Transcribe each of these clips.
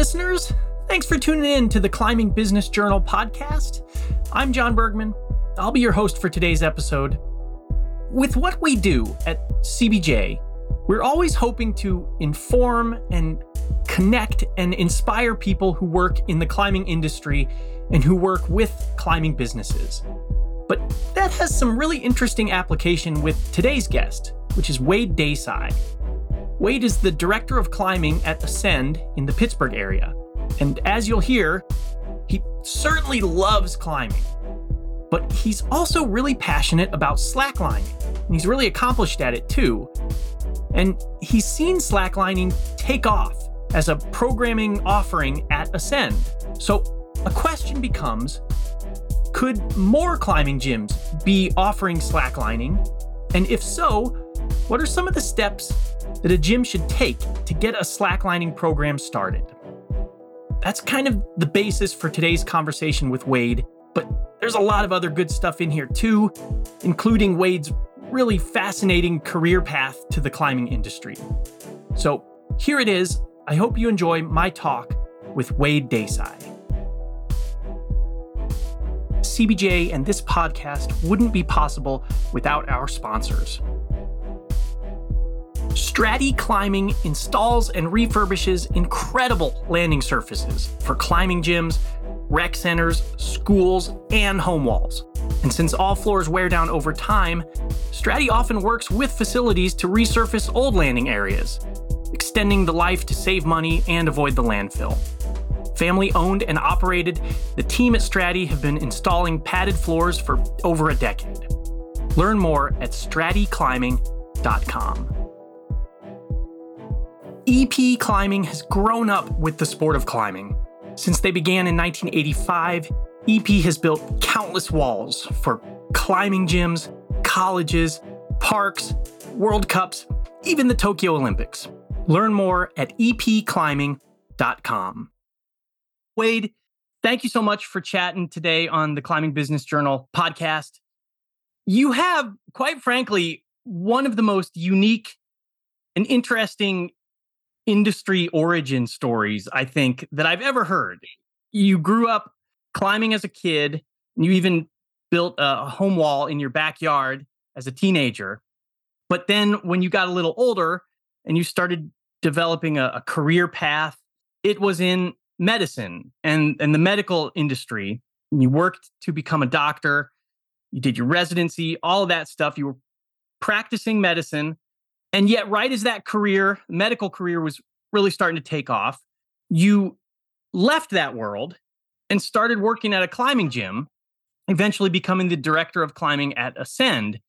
listeners. Thanks for tuning in to the Climbing Business Journal podcast. I'm John Burgman. I'll be your host for today's episode. With what we do at CBJ, we're always hoping to inform and connect and inspire people who work in the climbing industry and who work with climbing businesses. But that has some really interesting application with today's guest, which is Wade Desai. Wade is the director of climbing at Ascend in the Pittsburgh area. And as you'll hear, he certainly loves climbing. But he's also really passionate about slacklining, and he's really accomplished at it too. And he's seen slacklining take off as a programming offering at Ascend. So a question becomes could more climbing gyms be offering slacklining? And if so, what are some of the steps that a gym should take to get a slacklining program started. That's kind of the basis for today's conversation with Wade, but there's a lot of other good stuff in here too, including Wade's really fascinating career path to the climbing industry. So here it is. I hope you enjoy my talk with Wade Desai. CBJ and this podcast wouldn't be possible without our sponsors. Strati Climbing installs and refurbishes incredible landing surfaces for climbing gyms, rec centers, schools, and home walls. And since all floors wear down over time, Strati often works with facilities to resurface old landing areas, extending the life to save money and avoid the landfill. Family owned and operated, the team at Strati have been installing padded floors for over a decade. Learn more at straticlimbing.com. EP climbing has grown up with the sport of climbing. Since they began in 1985, EP has built countless walls for climbing gyms, colleges, parks, World Cups, even the Tokyo Olympics. Learn more at epclimbing.com. Wade, thank you so much for chatting today on the Climbing Business Journal podcast. You have, quite frankly, one of the most unique and interesting industry origin stories, I think, that I've ever heard. You grew up climbing as a kid, you even built a home wall in your backyard as a teenager. But then when you got a little older and you started developing a, a career path, it was in medicine and, and the medical industry. You worked to become a doctor, you did your residency, all of that stuff. You were practicing medicine and yet, right as that career, medical career, was really starting to take off, you left that world and started working at a climbing gym, eventually becoming the director of climbing at Ascend.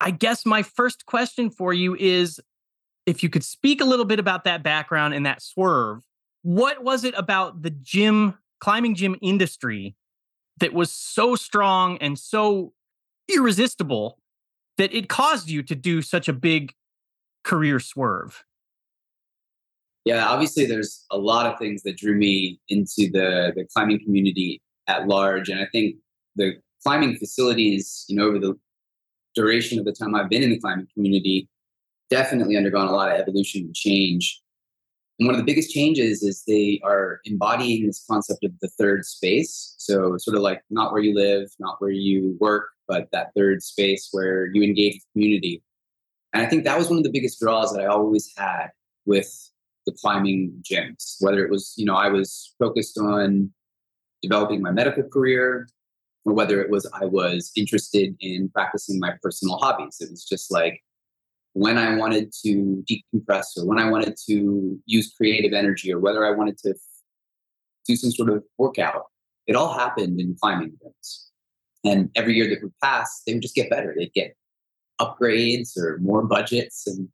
I guess my first question for you is if you could speak a little bit about that background and that swerve, what was it about the gym, climbing gym industry that was so strong and so irresistible that it caused you to do such a big career swerve? Yeah, obviously, there's a lot of things that drew me into the the climbing community at large, and I think the climbing facilities, you know, over the duration of the time I've been in the climbing community, definitely undergone a lot of evolution and change. And one of the biggest changes is they are embodying this concept of the third space. So, sort of like not where you live, not where you work, but that third space where you engage with community. And I think that was one of the biggest draws that I always had with the climbing gyms, whether it was, you know, I was focused on developing my medical career or whether it was I was interested in practicing my personal hobbies. It was just like when I wanted to decompress or when I wanted to use creative energy or whether I wanted to do some sort of workout. It all happened in climbing gyms. And every year that would pass, they would just get better. They'd get upgrades or more budgets and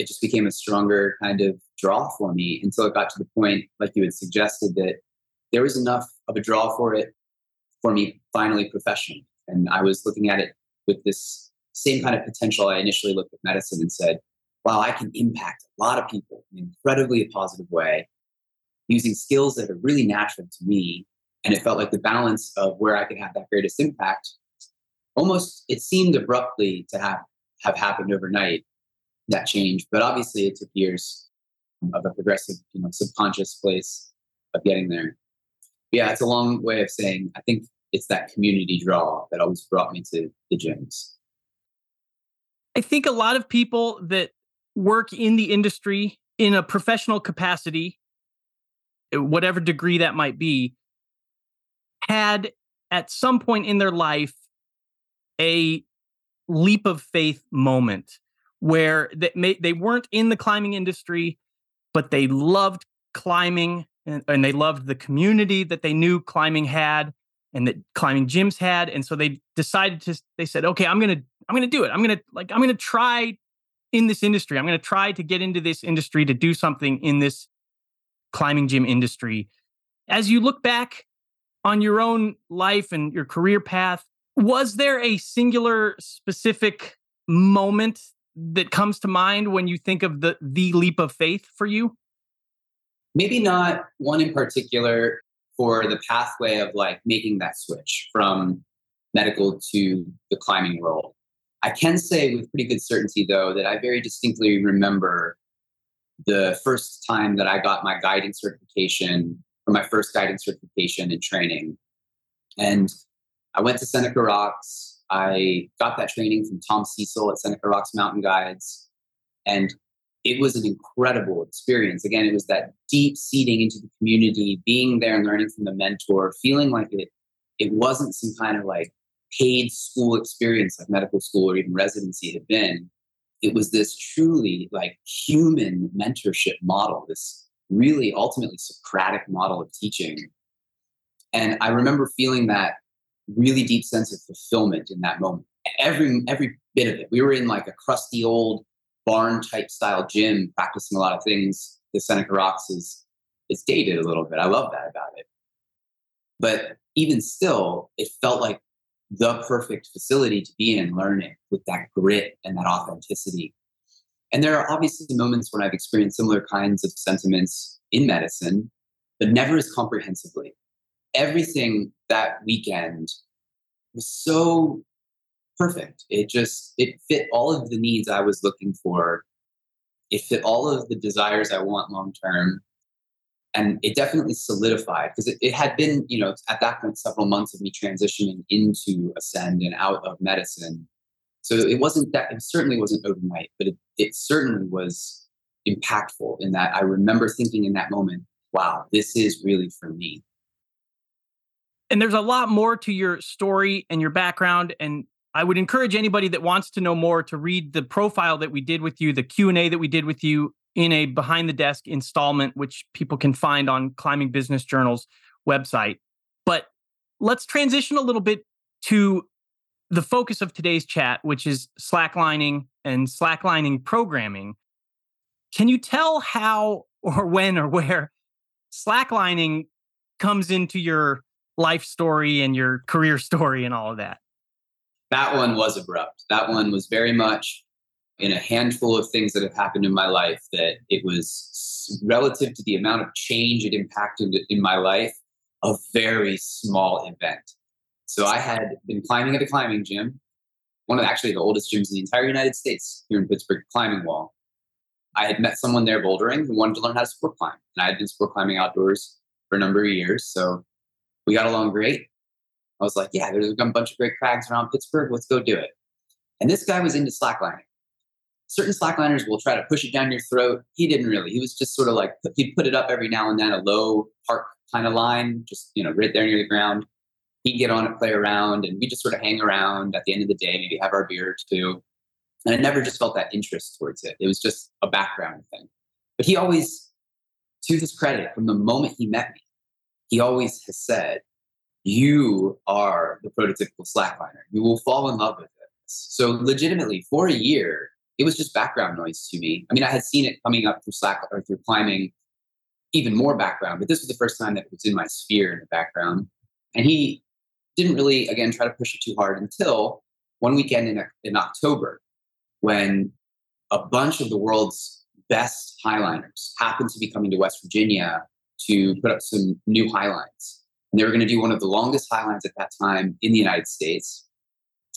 it just became a stronger kind of draw for me until it got to the point like you had suggested that there was enough of a draw for it for me finally professionally. And i was looking at it with this same kind of potential. I initially looked at medicine and said wow i can impact a lot of people in an incredibly positive way using skills that are really natural to me. And it felt like the balance of where i could have that greatest impact almost it seemed abruptly to have have happened overnight that change but obviously it took years of a progressive, you know, subconscious place of getting there. Yeah, it's a long way of saying I think it's that community draw that always brought me to the gyms. I think a lot of people that work in the industry in a professional capacity, whatever degree that might be, had at some point in their life a leap of faith moment where they, may, they weren't in the climbing industry, but they loved climbing and, and they loved the community that they knew climbing had and that climbing gyms had and so they decided to they said okay i'm gonna i'm gonna do it. I'm gonna like i'm gonna try in this industry. I'm gonna try to get into this industry to do something in this climbing gym industry. As you look back on your own life and your career path was there a singular specific moment that comes to mind when you think of the the leap of faith for you maybe not one in particular for the pathway of like making that switch from medical to the climbing world. I can say with pretty good certainty, though, that I very distinctly remember the first time that I got my guiding certification, or my first guiding certification in training. And I went to Seneca Rocks. I got that training from Tom Cecil at Seneca Rocks Mountain Guides. And it was an incredible experience. Again, it was that deep seeding into the community, being there and learning from the mentor, feeling like it it wasn't some kind of like paid school experience like medical school or even residency had been. It was this truly like human mentorship model, this really ultimately Socratic model of teaching. And I remember feeling that really deep sense of fulfillment in that moment. Every every bit of it. We were in like a crusty old barn type style gym, practicing a lot of things. The Seneca Rocks is is dated a little bit. I love that about it. But even still, it felt like the perfect facility to be in learning with that grit and that authenticity. And there are obviously moments when I've experienced similar kinds of sentiments in medicine, but never as comprehensively. Everything that weekend was so perfect. It just it fit all of the needs I was looking for. It fit all of the desires I want long term. And it definitely solidified because it, it had been, you know, at that point several months of me transitioning into ascend and out of medicine. So it wasn't that it certainly wasn't overnight, but it, it certainly was impactful in that I remember thinking in that moment, wow, this is really for me and there's a lot more to your story and your background and I would encourage anybody that wants to know more to read the profile that we did with you, the Q&A that we did with you in a behind the desk installment which people can find on Climbing Business Journal's website. But let's transition a little bit to the focus of today's chat, which is slacklining and slacklining programming. Can you tell how or when or where slacklining comes into your life story and your career story and all of that? that one was abrupt. That one was very much in a handful of things that have happened in my life that it was relative to the amount of change it impacted in my life, a very small event. So I had been climbing at a climbing gym, one of actually the oldest gyms in the entire United States here in Pittsburgh, climbing wall. I had met someone there bouldering who wanted to learn how to sport climb. And I had been sport climbing outdoors for a number of years. So we got along great. I was like, yeah, there's a bunch of great crags around Pittsburgh. Let's go do it. And this guy was into slacklining. Certain slackliners will try to push it down your throat. He didn't really. He was just sort of like he'd put it up every now and then, a low park kind of line, just you know, right there near the ground. He'd get on it, play around, and we just sort of hang around at the end of the day, maybe have our beer too. And I never just felt that interest towards it. It was just a background thing. But he always, to his credit, from the moment he met me, he always has said, you are the prototypical slackliner. You will fall in love with it. So legitimately, for a year, it was just background noise to me. I mean, I had seen it coming up through slack or through climbing, even more background, but this was the first time that it was in my sphere in the background. And he didn't really, again, try to push it too hard until one weekend in, in October when a bunch of the world's best highliners happened to be coming to West Virginia to put up some new highlines. And they were going to do one of the longest highlines at that time in the United States.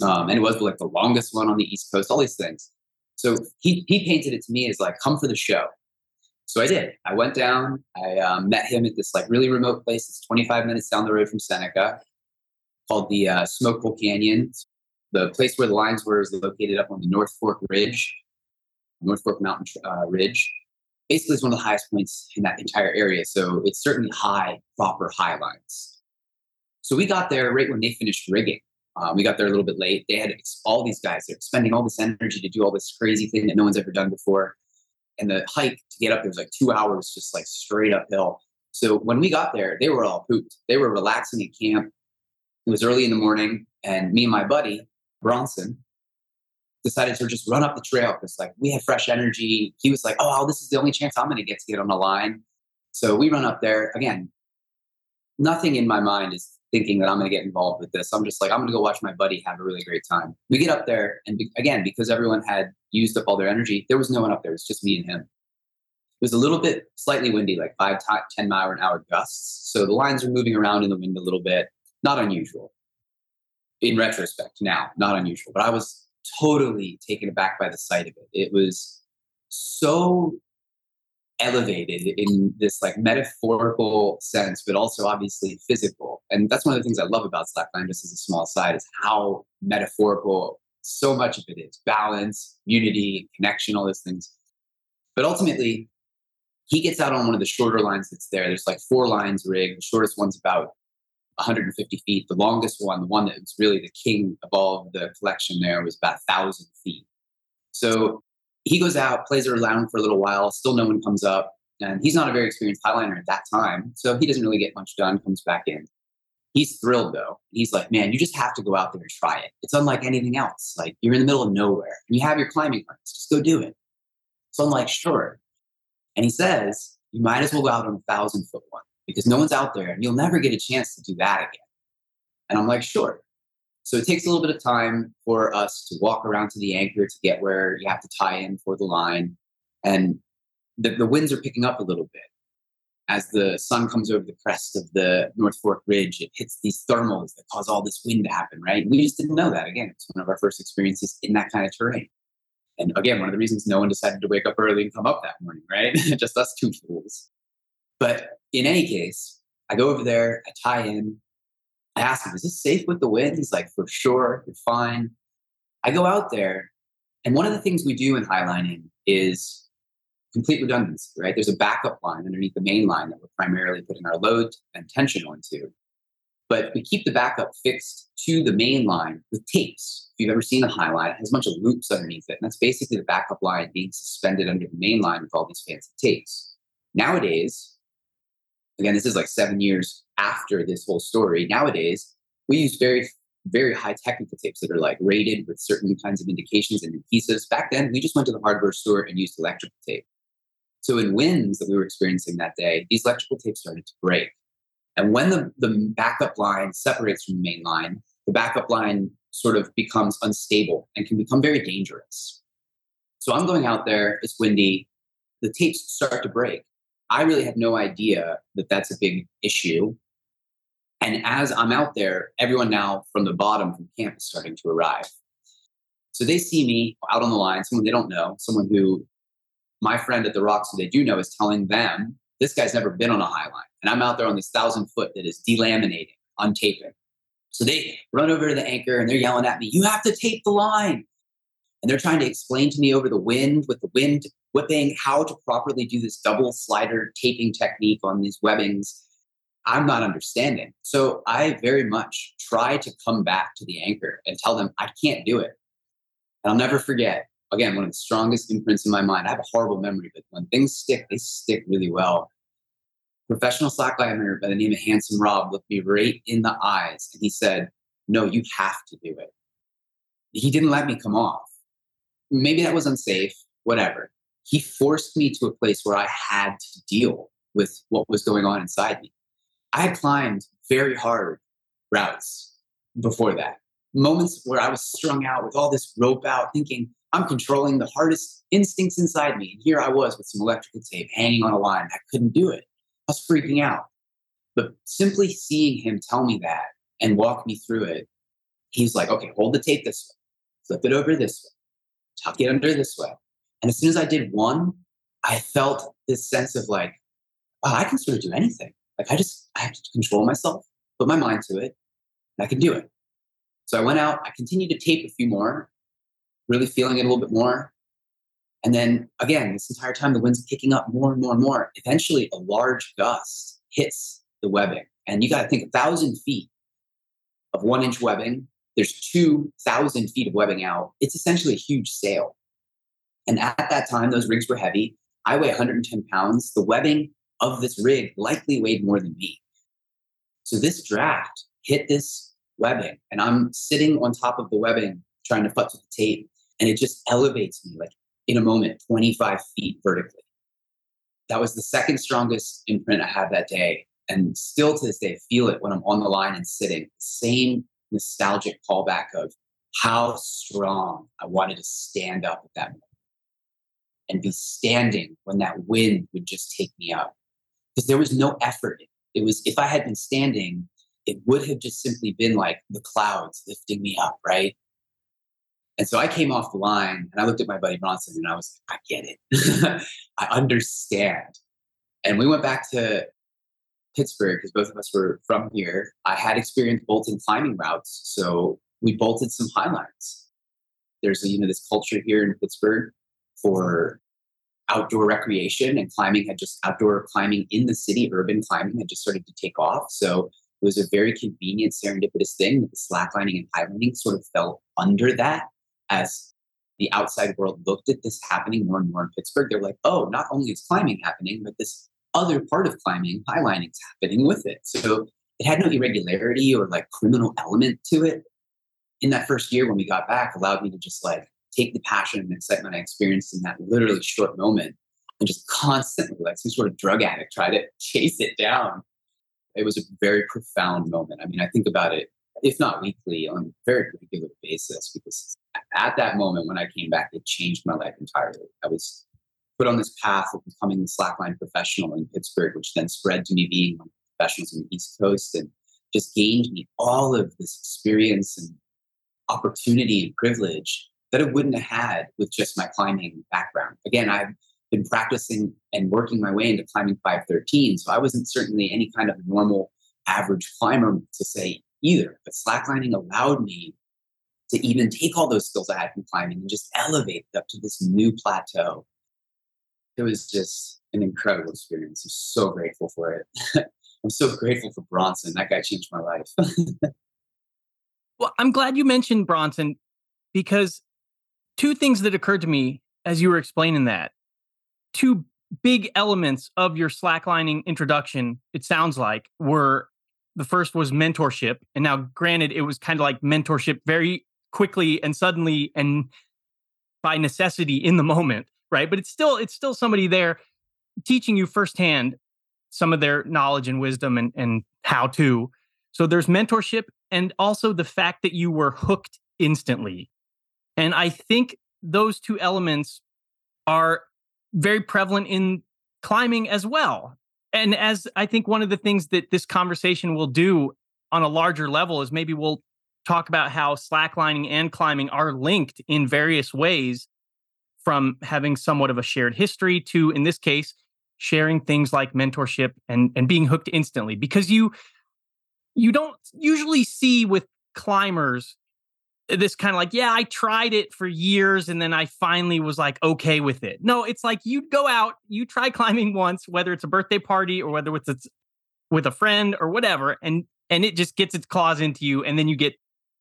Um, and it was like the longest one on the East Coast, all these things. So he, he painted it to me as like, come for the show. So I did. I went down. I um, met him at this like really remote place. It's 25 minutes down the road from Seneca, called the uh, Smokehole Canyon. The place where the lines were is located up on the North Fork Ridge, North Fork Mountain uh, Ridge. Basically, it's one of the highest points in that entire area. So it's certainly high, proper high lines. So we got there right when they finished rigging. Um, we got there a little bit late. They had all these guys. They're spending all this energy to do all this crazy thing that no one's ever done before. And the hike to get up there was like two hours, just like straight uphill. So when we got there, they were all pooped. They were relaxing at camp. It was early in the morning, and me and my buddy Bronson decided to just run up the trail because like we had fresh energy. He was like, "Oh, this is the only chance I'm going to get to get on the line." So we run up there again. Nothing in my mind is thinking that I'm going to get involved with this. I'm just like, I'm going to go watch my buddy have a really great time. We get up there, and be, again, because everyone had used up all their energy, there was no one up there. It was just me and him. It was a little bit slightly windy, like five, t- 10 mile an hour gusts. So the lines were moving around in the wind a little bit. Not unusual. In retrospect, now, not unusual. But I was totally taken aback by the sight of it. It was so elevated in this like metaphorical sense, but also obviously physical. And that's one of the things I love about slackline, just as a small side, is how metaphorical so much of it is balance, unity, connection, all those things. But ultimately, he gets out on one of the shorter lines that's there. There's like four lines rigged. The shortest one's about 150 feet. The longest one, the one that was really the king of all of the collection there, was about 1,000 feet. So he goes out, plays around for a little while, still no one comes up. And he's not a very experienced highliner at that time. So he doesn't really get much done, comes back in. He's thrilled though. He's like, man, you just have to go out there and try it. It's unlike anything else. Like you're in the middle of nowhere and you have your climbing harness. Just go do it. So I'm like, sure. And he says, you might as well go out on a thousand foot one because no one's out there and you'll never get a chance to do that again. And I'm like, sure. So it takes a little bit of time for us to walk around to the anchor to get where you have to tie in for the line. And the, the winds are picking up a little bit. As the sun comes over the crest of the North Fork Ridge, it hits these thermals that cause all this wind to happen, right? We just didn't know that. Again, it's one of our first experiences in that kind of terrain. And again, one of the reasons no one decided to wake up early and come up that morning, right? just us two fools. But in any case, I go over there, I tie in, I ask him, is this safe with the wind? He's like, for sure, you're fine. I go out there, and one of the things we do in highlining is complete redundancy, right? There's a backup line underneath the main line that we're primarily putting our load and tension onto. But we keep the backup fixed to the main line with tapes. If you've ever seen a highline, it has a bunch of loops underneath it. And that's basically the backup line being suspended under the main line with all these fancy tapes. Nowadays, again, this is like seven years after this whole story. Nowadays, we use very, very high technical tapes that are like rated with certain kinds of indications and adhesives. Back then, we just went to the hardware store and used electrical tape. So in winds that we were experiencing that day, these electrical tapes started to break. And when the, the backup line separates from the main line, the backup line sort of becomes unstable and can become very dangerous. So I'm going out there, it's windy, the tapes start to break. I really had no idea that that's a big issue. And as I'm out there, everyone now from the bottom from camp is starting to arrive. So they see me out on the line, someone they don't know, someone who my friend at the Rocks who they do know is telling them, this guy's never been on a high line. And I'm out there on this thousand foot that is delaminating, untaping. So they run over to the anchor and they're yelling at me, you have to tape the line. And they're trying to explain to me over the wind with the wind whipping, how to properly do this double slider taping technique on these webbings. I'm not understanding. So I very much try to come back to the anchor and tell them I can't do it. And I'll never forget, again, one of the strongest imprints in my mind. I have a horrible memory, but when things stick, they stick really well. Professional slackliner by the name of Handsome Rob looked me right in the eyes and he said, No, you have to do it. He didn't let me come off. Maybe that was unsafe, whatever he forced me to a place where I had to deal with what was going on inside me. I had climbed very hard routes before that. Moments where I was strung out with all this rope out, thinking I'm controlling the hardest instincts inside me. And here I was with some electrical tape hanging on a line. I couldn't do it. I was freaking out. But simply seeing him tell me that and walk me through it, he's like, okay, hold the tape this way, flip it over this way, tuck it under this way, and as soon as I did one, I felt this sense of like, oh, I can sort of do anything. Like I just, I have to control myself, put my mind to it, and I can do it. So I went out, I continued to tape a few more, really feeling it a little bit more. And then again, this entire time, the wind's kicking up more and more and more. Eventually, a large gust hits the webbing. And you got to think a thousand feet of one inch webbing. There's 2,000 feet of webbing out. It's essentially a huge sail. And at that time, those rigs were heavy. I weigh 110 pounds. The webbing of this rig likely weighed more than me. So this draft hit this webbing, and I'm sitting on top of the webbing trying to put to the tape, and it just elevates me like in a moment 25 feet vertically. That was the second strongest imprint I had that day. And still to this day, feel it when I'm on the line and sitting. Same nostalgic callback of how strong I wanted to stand up at that moment and be standing when that wind would just take me up. Because there was no effort. It was, if I had been standing, it would have just simply been like the clouds lifting me up, right? And so I came off the line and I looked at my buddy Bronson and I was like, I get it. I understand. And we went back to Pittsburgh because both of us were from here. I had experienced bolting climbing routes. So we bolted some highlines. There's a, you know, this culture here in Pittsburgh for outdoor recreation and climbing had just outdoor climbing in the city, urban climbing had just started to take off. So it was a very convenient, serendipitous thing that the slacklining and highlining sort of fell under that as the outside world looked at this happening more and more in Pittsburgh. They're like, oh, not only is climbing happening, but this other part of climbing, highlining, is happening with it. So it had no irregularity or like criminal element to it. In that first year when we got back, allowed me to just like take the passion and excitement I experienced in that literally short moment and just constantly, like some sort of drug addict, try to chase it down. It was a very profound moment. I mean, I think about it, if not weekly, on a very regular basis, because at that moment when I came back, it changed my life entirely. I was put on this path of becoming the slackline professional in Pittsburgh, which then spread to me being one of the professionals on the East Coast and just gained me all of this experience and opportunity and privilege that I wouldn't have had with just my climbing background. Again, I've been practicing and working my way into climbing 513, so I wasn't certainly any kind of normal average climber to say either. But slacklining allowed me to even take all those skills I had from climbing and just elevate up to this new plateau. It was just an incredible experience. I'm so grateful for it. I'm so grateful for Bronson. That guy changed my life. well, I'm glad you mentioned Bronson because two things that occurred to me as you were explaining that. Two big elements of your slacklining introduction, it sounds like, were the first was mentorship. And now, granted, it was kind of like mentorship very quickly and suddenly and by necessity in the moment, right? But it's still it's still somebody there teaching you firsthand some of their knowledge and wisdom and, and how to. So there's mentorship and also the fact that you were hooked instantly. And I think those two elements are very prevalent in climbing as well. And as I think one of the things that this conversation will do on a larger level is maybe we'll talk about how slacklining and climbing are linked in various ways from having somewhat of a shared history to in this case sharing things like mentorship and and being hooked instantly because you you don't usually see with climbers Uh, this kind of like, yeah, I tried it for years and then I finally was like okay with it. No, it's like you go out, you try climbing once, whether it's a birthday party or whether it's it's with a friend or whatever, and and it just gets its claws into you, and then you get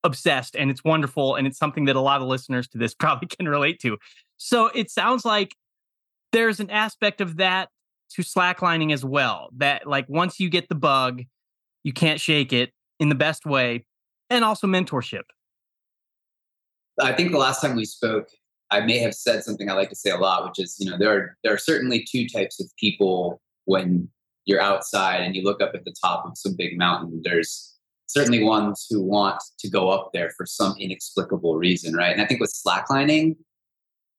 obsessed, and it's wonderful, and it's something that a lot of listeners to this probably can relate to. So it sounds like there's an aspect of that to slacklining as well. That like once you get the bug, you can't shake it in the best way, and also mentorship. I think the last time we spoke, I may have said something I like to say a lot, which is, you know, there are there are certainly two types of people when you're outside and you look up at the top of some big mountain. There's certainly ones who want to go up there for some inexplicable reason, right? And I think with slacklining,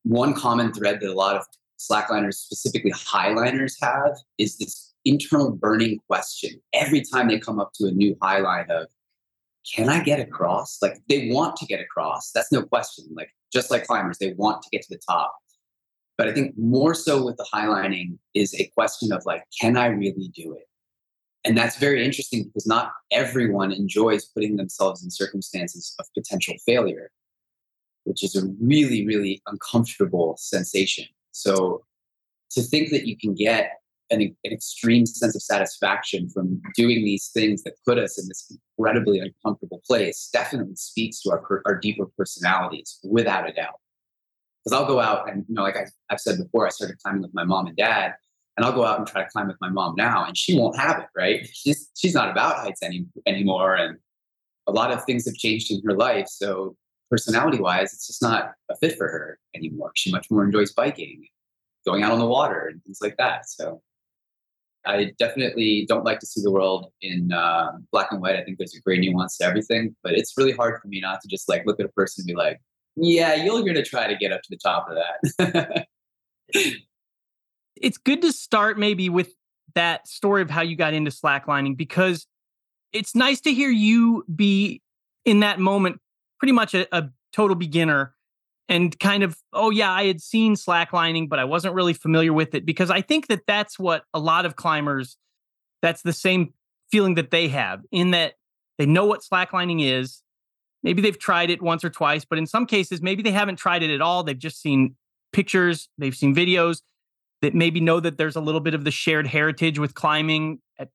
one common thread that a lot of slackliners, specifically highliners, have is this internal burning question every time they come up to a new highline of can I get across? Like they want to get across. That's no question. Like just like climbers, they want to get to the top. But I think more so with the highlining is a question of like, can I really do it? And that's very interesting because not everyone enjoys putting themselves in circumstances of potential failure, which is a really, really uncomfortable sensation. So to think that you can get an, extreme sense of satisfaction from doing these things that put us in this incredibly uncomfortable place definitely speaks to our, our deeper personalities without a doubt. Because I'll go out and, you know, like I, I've said before, I started climbing with my mom and dad, and I'll go out and try to climb with my mom now, and she won't have it, right? She's she's not about heights any anymore, and a lot of things have changed in her life. So personality wise, it's just not a fit for her anymore. She much more enjoys biking, going out on the water, and things like that. So I definitely don't like to see the world in uh, black and white. I think there's a gray nuance to everything, but it's really hard for me not to just like look at a person and be like, yeah, you're going to try to get up to the top of that. it's good to start maybe with that story of how you got into slacklining because it's nice to hear you be in that moment pretty much a, a total beginner and kind of oh yeah i had seen slacklining but i wasn't really familiar with it because i think that that's what a lot of climbers that's the same feeling that they have in that they know what slacklining is. Maybe they've tried it once or twice but in some cases maybe they haven't tried it at all. They've just seen pictures they've seen videos that maybe know that there's a little bit of the shared heritage with climbing at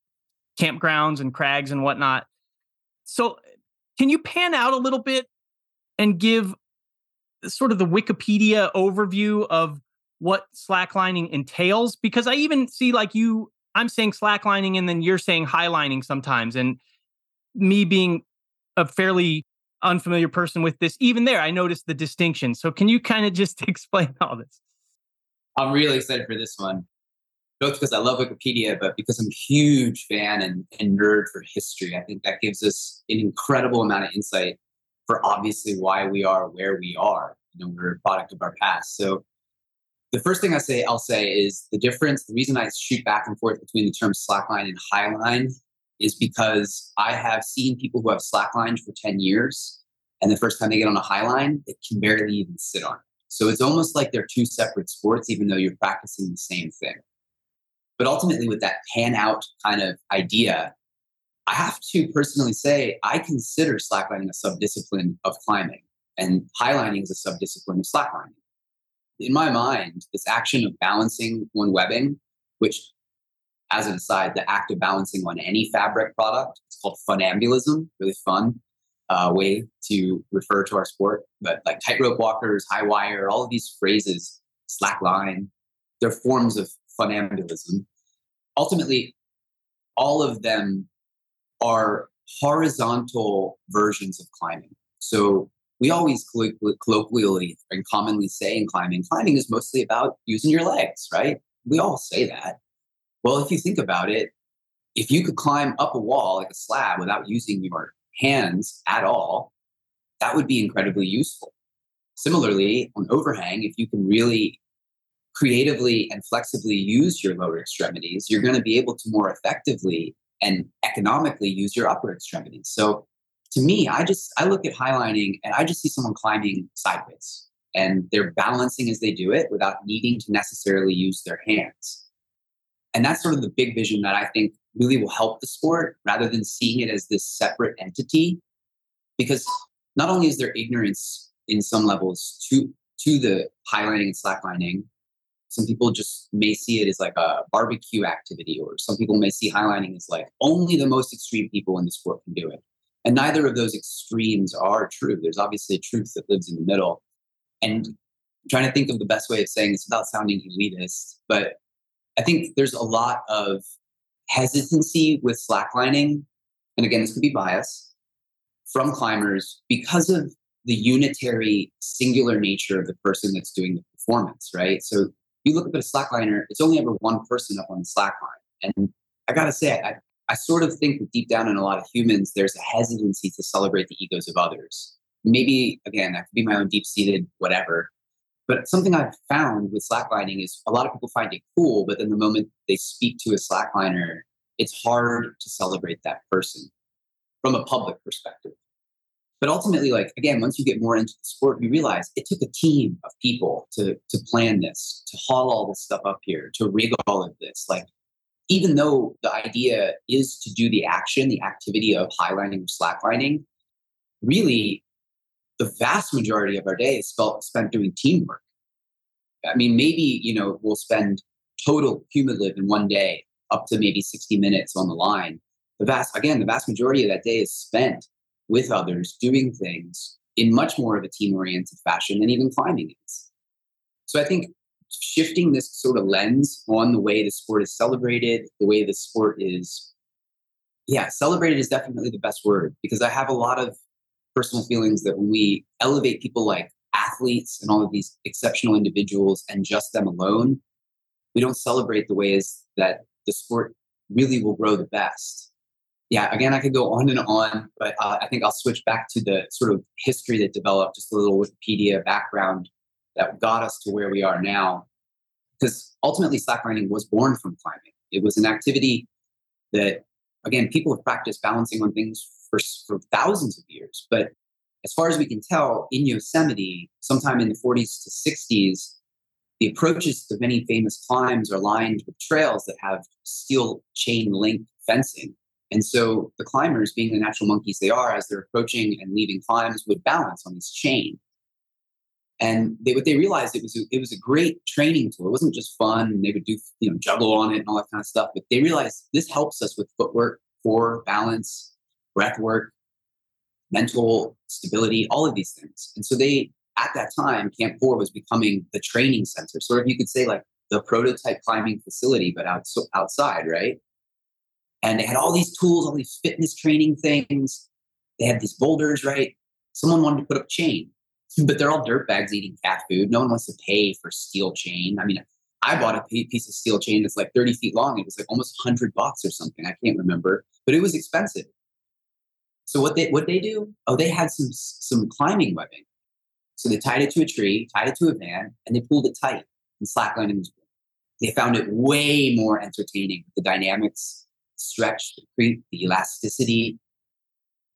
campgrounds and crags and whatnot. So can you pan out a little bit and give sort of the Wikipedia overview of what slacklining entails because I even see like you I'm saying slacklining and then you're saying highlining sometimes and me being a fairly unfamiliar person with this even there I noticed the distinction. So can you kind of just explain all this? I'm really excited for this one. Both because I love Wikipedia, but because I'm a huge fan and, and nerd for history. I think that gives us an incredible amount of insight for obviously why we are where we are. You know, we're a product of our past. So the first thing I say, I'll say is the difference. The reason I shoot back and forth between the terms slackline and highline is because I have seen people who have slacklined for 10 years, and the first time they get on a highline, they can barely even sit on it. So it's almost like they're two separate sports, even though you're practicing the same thing. But ultimately, with that pan out kind of idea, I have to personally say, I consider slacklining a subdiscipline of climbing, and highlining is a subdiscipline of slacklining. In my mind, this action of balancing one webbing, which, as an aside, the act of balancing on any fabric product, it's called funambulism, really fun uh, way to refer to our sport. But like tightrope walkers, high wire, all of these phrases, slackline, they're forms of funambulism. Ultimately, all of them are horizontal versions of climbing. So we always colloquially and commonly say in climbing, climbing is mostly about using your legs, right? We all say that. Well, if you think about it, if you could climb up a wall like a slab without using your hands at all, that would be incredibly useful. Similarly, on overhang, if you can really creatively and flexibly use your lower extremities, you're going to be able to more effectively and economically use your upper extremities. So to me, I just I look at highlining and I just see someone climbing sideways and they're balancing as they do it without needing to necessarily use their hands. And that's sort of the big vision that I think really will help the sport rather than seeing it as this separate entity. Because not only is there ignorance in some levels to to the highlining and slacklining, some people just may see it as like a barbecue activity, or some people may see highlining as like only the most extreme people in the sport can do it. And neither of those extremes are true. There's obviously a truth that lives in the middle. And I'm trying to think of the best way of saying this without sounding elitist, but I think there's a lot of hesitancy with slacklining. And again, this could be bias from climbers because of the unitary, singular nature of the person that's doing the performance, right? So you look at a slackliner, it's only ever one person up on the slack line. And I gotta say, I, I sort of think that deep down in a lot of humans, there's a hesitancy to celebrate the egos of others. Maybe, again, that could be my own deep seated whatever. But something I've found with slacklining is a lot of people find it cool, but then the moment they speak to a slackliner, it's hard to celebrate that person from a public perspective. But ultimately, like again, once you get more into the sport, you realize it took a team of people to to plan this, to haul all this stuff up here, to rig all of this. Like, even though the idea is to do the action, the activity of highlining or slacklining, really the vast majority of our day is spent doing teamwork. I mean, maybe, you know, we'll spend total cumulative in one day up to maybe 60 minutes on the line. The vast, again, the vast majority of that day is spent with others doing things in much more of a team oriented fashion than even climbing is. So I think shifting this sort of lens on the way the sport is celebrated, the way the sport is, yeah, celebrated is definitely the best word because I have a lot of personal feelings that when we elevate people like athletes and all of these exceptional individuals and just them alone, we don't celebrate the ways that the sport really will grow the best. Yeah, again, I could go on and on, but uh, I think I'll switch back to the sort of history that developed, just a little Wikipedia background that got us to where we are now. Because ultimately, slacklining was born from climbing. It was an activity that, again, people have practiced balancing on things for, for thousands of years. But as far as we can tell, in Yosemite, sometime in the 40s to 60s, the approaches to many famous climbs are lined with trails that have steel chain link fencing. And so the climbers, being the natural monkeys they are, as they're approaching and leaving climbs, would balance on this chain. And they, what they realized it was a, it was a great training tool. It wasn't just fun. They would do you know juggle on it and all that kind of stuff. But they realized this helps us with footwork, core balance, breath work, mental stability, all of these things. And so they, at that time, Camp 4 was becoming the training center, sort of you could say like the prototype climbing facility, but out, outside, right? And they had all these tools, all these fitness training things. They had these boulders, right? Someone wanted to put up chain, but they're all dirt bags eating cat food. No one wants to pay for steel chain. I mean, I bought a piece of steel chain that's like 30 feet long. It was like almost 100 bucks or something. I can't remember, but it was expensive. So what they what they do? Oh, they had some some climbing webbing. So they tied it to a tree, tied it to a van, and they pulled it tight and slacklined in They found it way more entertaining. The dynamics, stretch, the elasticity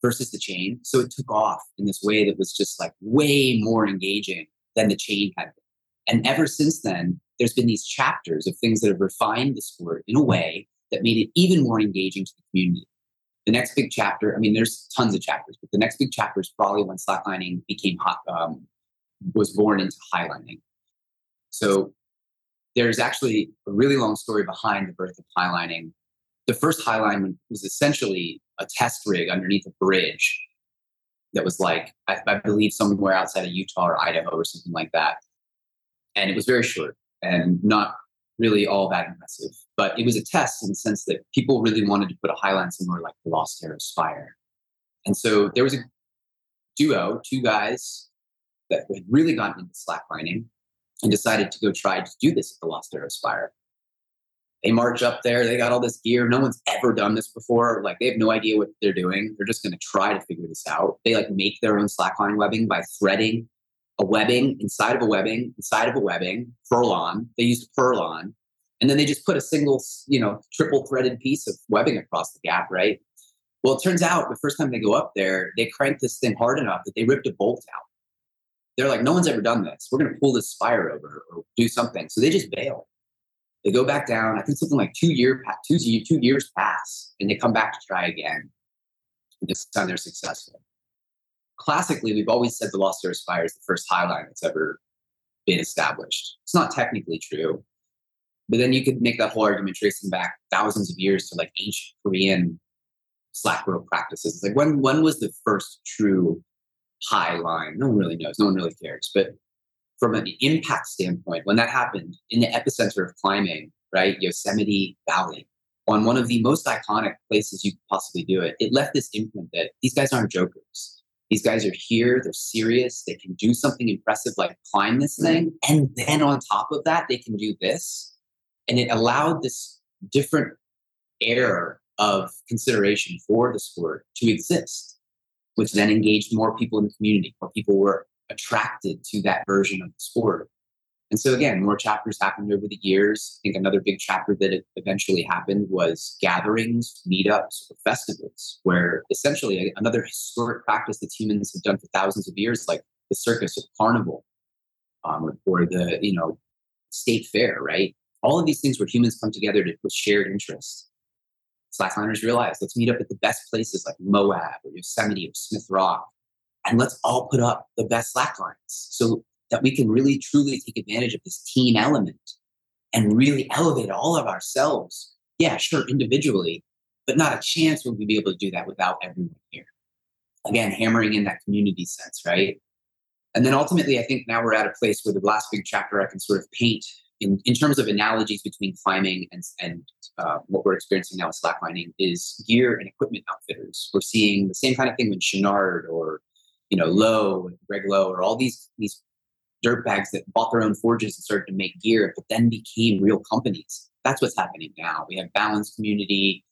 versus the chain. So it took off in this way that was just like way more engaging than the chain had been. And ever since then, there's been these chapters of things that have refined the sport in a way that made it even more engaging to the community. The next big chapter, I mean, there's tons of chapters, but the next big chapter is probably when slacklining became hot, um, was born into highlining. So there's actually a really long story behind the birth of highlining. The first highline was essentially a test rig underneath a bridge that was like, I, I believe, somewhere outside of Utah or Idaho or something like that. And it was very short and not really all that impressive. But it was a test in the sense that people really wanted to put a highline somewhere like the Lost Arrow Spire. And so there was a duo, two guys that had really gotten into slacklining and decided to go try to do this at the Lost Arrow Spire. They march up there, they got all this gear. No one's ever done this before. Like they have no idea what they're doing. They're just gonna try to figure this out. They like make their own slackline webbing by threading a webbing inside of a webbing inside of a webbing, Furlon. They used Furlon. And then they just put a single, you know, triple threaded piece of webbing across the gap, right? Well, it turns out the first time they go up there, they cranked this thing hard enough that they ripped a bolt out. They're like, no one's ever done this. We're going to pull this spire over or do something. So they just bail. They go back down. I think something like two year two, two years pass, and they come back to try again. And this time they're successful classically, we've always said the Lost Arrow Spire is the first highline that's ever been established. It's not technically true, but then you could make that whole argument tracing back thousands of years to like ancient Korean slack rope practices. It's like when when was the first true high line? No one really knows. No one really cares. But from an impact standpoint, when that happened in the epicenter of climbing, right, Yosemite Valley, on one of the most iconic places you could possibly do it, it left this imprint that these guys aren't jokers. These guys are here, they're serious, they can do something impressive like climb this mm-hmm. thing. And then on top of that, they can do this. And it allowed this different air of consideration for the sport to exist, which then engaged more people in the community, more people were attracted to that version of the sport. And so again, more chapters happened over the years. I think another big chapter that eventually happened was gatherings, meetups, or festivals, where essentially another historic practice that humans have done for thousands of years, like the circus or carnival, um, or, the you know state fair, right? All of these things where humans come together to, with shared interests. Slackliners realize let's meet up at the best places like Moab or Yosemite or Smith Rock, and let's all put up the best slacklines so that we can really truly take advantage of this team element and really elevate all of ourselves. Yeah, sure, individually, but not a chance would we be able to do that without everyone here. Again, hammering in that community sense, right? And then ultimately, I think now we're at a place where the last big chapter I can sort of paint in, in terms of analogies between climbing and, and uh, what we're experiencing now with slacklining is gear and equipment outfitters. We're seeing the same kind of thing with Chouinard or you know Lowe, Greg Lowe, or all these these dirt bags that bought their own forges and started to make gear, but then became real companies. That's what's happening now. We have Balance Community,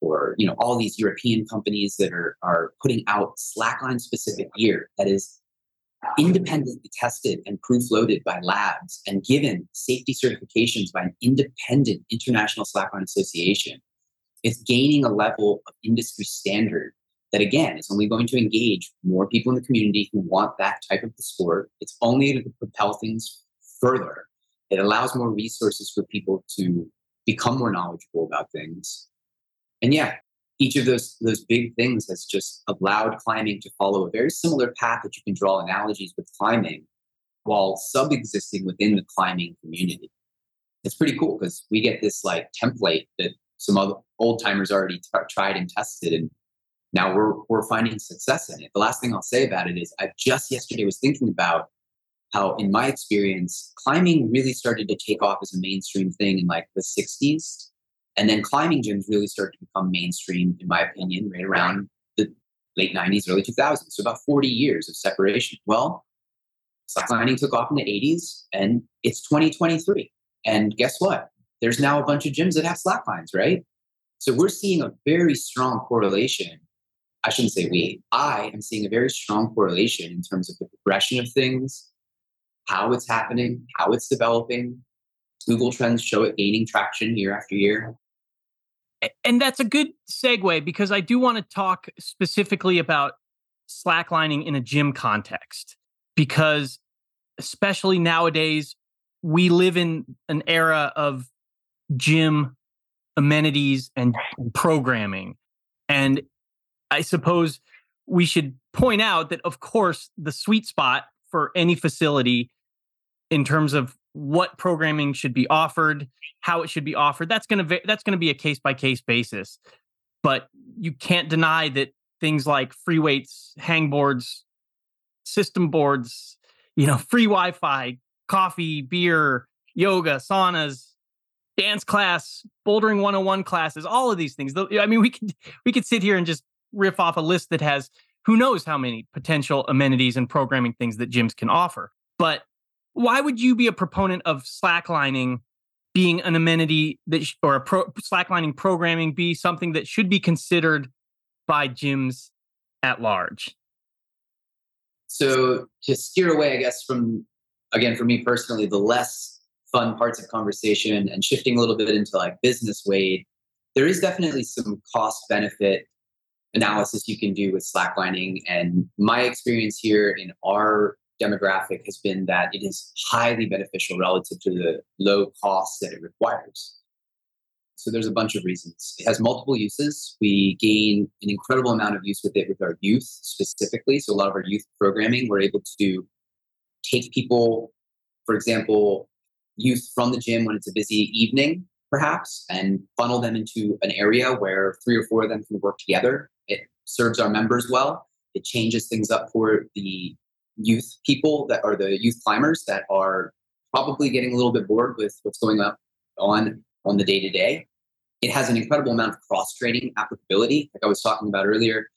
or you know all these European companies that are are putting out slackline specific gear that is independently tested and proof loaded by labs and given safety certifications by an independent international slackline association It's gaining a level of industry standard that again is only going to engage more people in the community who want that type of the sport. It's only to propel things further. It allows more resources for people to become more knowledgeable about things. And yeah each of those those big things has just allowed climbing to follow a very similar path that you can draw analogies with climbing while sub-existing within the climbing community. It's pretty cool because we get this like template that some other old timers already t- tried and tested and now we're we're finding success in it the last thing i'll say about it is i just yesterday was thinking about how in my experience climbing really started to take off as a mainstream thing in like the 60s and then climbing gyms really started to become mainstream, in my opinion, right around the late 90s, early 2000s. So about 40 years of separation. Well, climbing took off in the 80s and it's 2023. And guess what? There's now a bunch of gyms that have slacklines, right? So we're seeing a very strong correlation. I shouldn't say we, I am seeing a very strong correlation in terms of the progression of things, how it's happening, how it's developing. Google Trends show it gaining traction year after year and that's a good segue because I do want to talk specifically about slacklining in a gym context because especially nowadays we live in an era of gym amenities and programming and I suppose we should point out that of course the sweet spot for any facility in terms of what programming should be offered, how it should be offered. That's going to that's going to be a case by case basis. But you can't deny that things like free weights, hang boards, system boards, you know, free Wi-Fi, coffee, beer, yoga, saunas, dance class, bouldering 101 classes, all of these things. I mean, we could we could sit here and just riff off a list that has who knows how many potential amenities and programming things that gyms can offer. But why would you be a proponent of slacklining being an amenity that sh- or a pro- slacklining programming be something that should be considered by gyms at large? So to steer away, I guess, from again for me personally, the less fun parts of conversation and shifting a little bit into like business weight, there is definitely some cost benefit analysis you can do with slacklining. And my experience here in our demographic has been that it is highly beneficial relative to the low costs that it requires. So there's a bunch of reasons. It has multiple uses. We gain an incredible amount of use with it with our youth specifically. So a lot of our youth programming, we're able to take people, for example, youth from the gym when it's a busy evening, perhaps, and funnel them into an area where three or four of them can work together. Serves our members well. It changes things up for the youth people that are the youth climbers that are probably getting a little bit bored with what's going up on on the day to day. It has an incredible amount of cross training applicability. Like I was talking about earlier,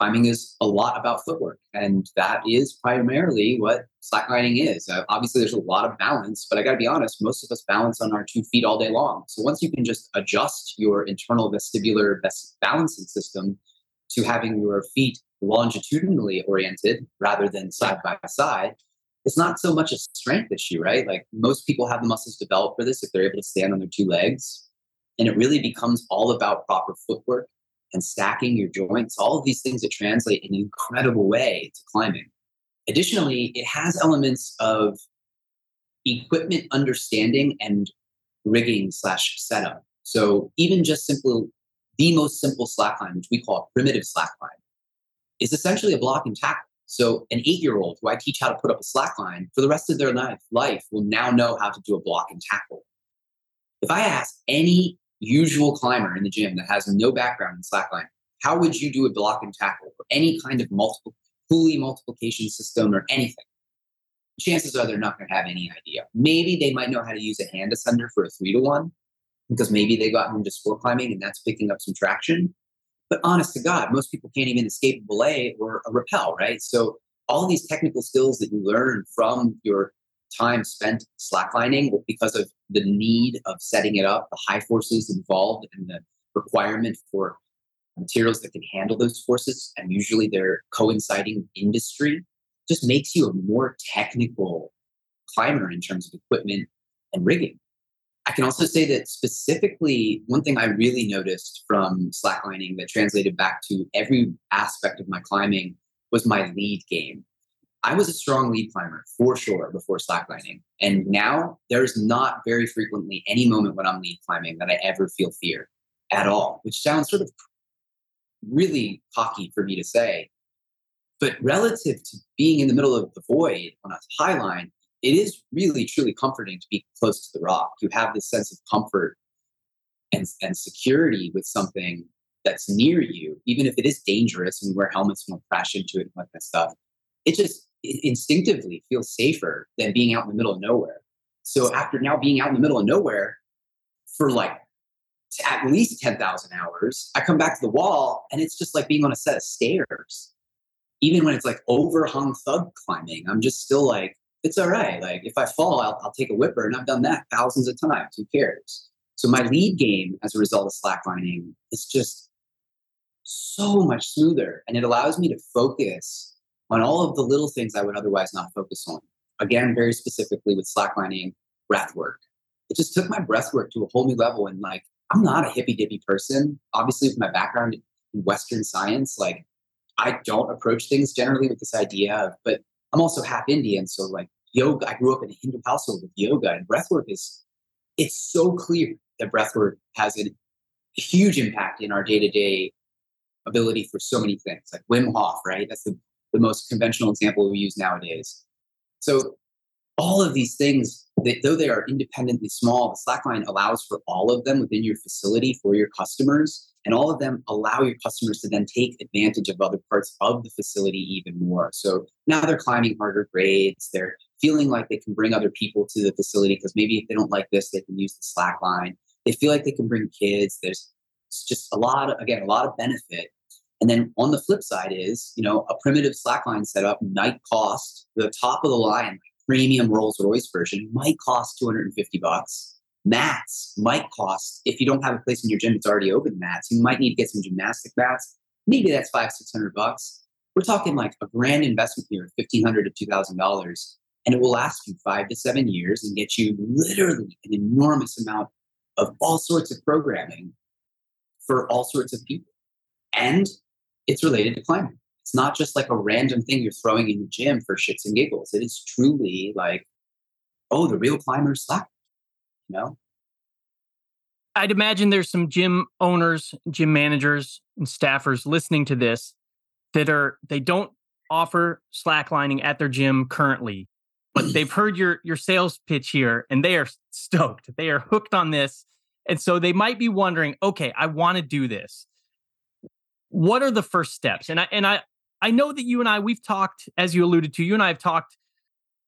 climbing is a lot about footwork, and that is primarily what slacklining is. Uh, obviously, there's a lot of balance, but I got to be honest, most of us balance on our two feet all day long. So once you can just adjust your internal vestibular balancing system to having your feet longitudinally oriented rather than side by side, it's not so much a strength issue, right? Like most people have the muscles developed for this if they're able to stand on their two legs. And it really becomes all about proper footwork and stacking your joints, all of these things that translate in an incredible way to climbing. Additionally, it has elements of equipment understanding and rigging slash setup. So even just simple, the most simple slackline, which we call a primitive slackline, is essentially a block and tackle. So an eight-year-old who I teach how to put up a slackline for the rest of their life, life will now know how to do a block and tackle. If I ask any usual climber in the gym that has no background in slackline, how would you do a block and tackle or any kind of multiple pulley multiplication system or anything? Chances are they're not going to have any idea. Maybe they might know how to use a hand ascender for a three to one because maybe they got into sport climbing and that's picking up some traction. But honest to God, most people can't even escape a belay or a rappel, right? So all these technical skills that you learn from your time spent slacklining because of the need of setting it up, the high forces involved, and the requirement for materials that can handle those forces, and usually they're coinciding industry, just makes you a more technical climber in terms of equipment and rigging. I can also say that specifically, one thing I really noticed from slacklining that translated back to every aspect of my climbing was my lead game. I was a strong lead climber for sure before slacklining. And now there's not very frequently any moment when I'm lead climbing that I ever feel fear at all, which sounds sort of really cocky for me to say. But relative to being in the middle of the void on a high line, it is really truly comforting to be close to the rock. You have this sense of comfort and, and security with something that's near you, even if it is dangerous and you wear helmets and crash into it and like that stuff. It just it instinctively feels safer than being out in the middle of nowhere. So after now being out in the middle of nowhere for like at least 10,000 hours, I come back to the wall and it's just like being on a set of stairs. Even when it's like overhung thug climbing, I'm just still like, it's all right. Like if I fall, I'll, I'll take a whipper, and I've done that thousands of times. Who cares? So my lead game, as a result of slacklining, is just so much smoother, and it allows me to focus on all of the little things I would otherwise not focus on. Again, very specifically with slacklining, breath work. It just took my breath work to a whole new level. And like, I'm not a hippy dippy person. Obviously, with my background in Western science, like I don't approach things generally with this idea of, but I'm also half Indian, so like yoga. I grew up in a Hindu household with yoga, and breathwork is it's so clear that breathwork has a huge impact in our day to day ability for so many things. Like Wim Hof, right? That's the, the most conventional example we use nowadays. So all of these things, they, though they are independently small, the Slackline allows for all of them within your facility for your customers. And all of them allow your customers to then take advantage of other parts of the facility even more. So now they're climbing harder grades. They're feeling like they can bring other people to the facility because maybe if they don't like this, they can use the slack line. They feel like they can bring kids. There's just a lot of, again, a lot of benefit. And then on the flip side is, you know, a primitive slackline setup might cost the top of the line, premium Rolls Royce version might cost 250 bucks. Mats might cost if you don't have a place in your gym that's already open mats you might need to get some gymnastic mats. Maybe that's five six hundred bucks. We're talking like a grand investment here 1500 to 2000 dollars and it will last you five to seven years and get you literally an enormous amount of all sorts of programming for all sorts of people. And it's related to climbing it's not just like a random thing you're throwing in the gym for shits and giggles it is truly like oh the real climber's slack you know? I'd imagine there's some gym owners, gym managers, and staffers listening to this that are they don't offer slacklining at their gym currently, but they've heard your your sales pitch here and they are stoked. They are hooked on this. And so they might be wondering, okay, I want to do this. What are the first steps? And I and I I know that you and I we've talked as you alluded to, you and I have talked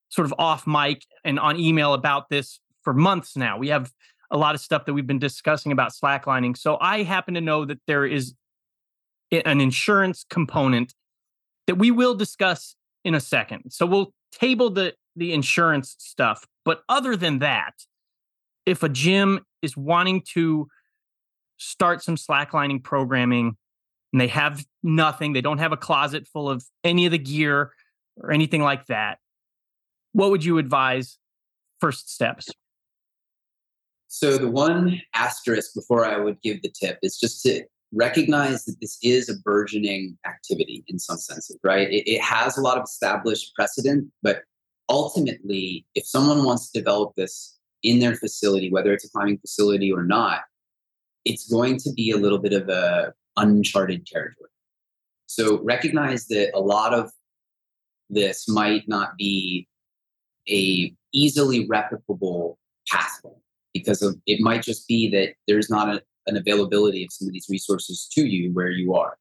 sort of off mic and on email about this for months now. We have a lot of stuff that we've been discussing about slacklining. So I happen to know that there is an insurance component that we will discuss in a second. So we'll table the the insurance stuff. But other than that, if a gym is wanting to start some slacklining programming and they have nothing, they don't have a closet full of any of the gear or anything like that, what would you advise first steps? So, the one asterisk before I would give the tip is just to recognize that this is a burgeoning activity in some senses, right? It, it, has a lot of established precedent, but ultimately, if someone wants to develop this in their facility, whether it's a climbing facility or not, it's going to be a little bit of a uncharted territory. So recognize that a lot of this might not be a easily replicable pathway because of it might just be that there's not a, an availability of some of these resources to you where you are.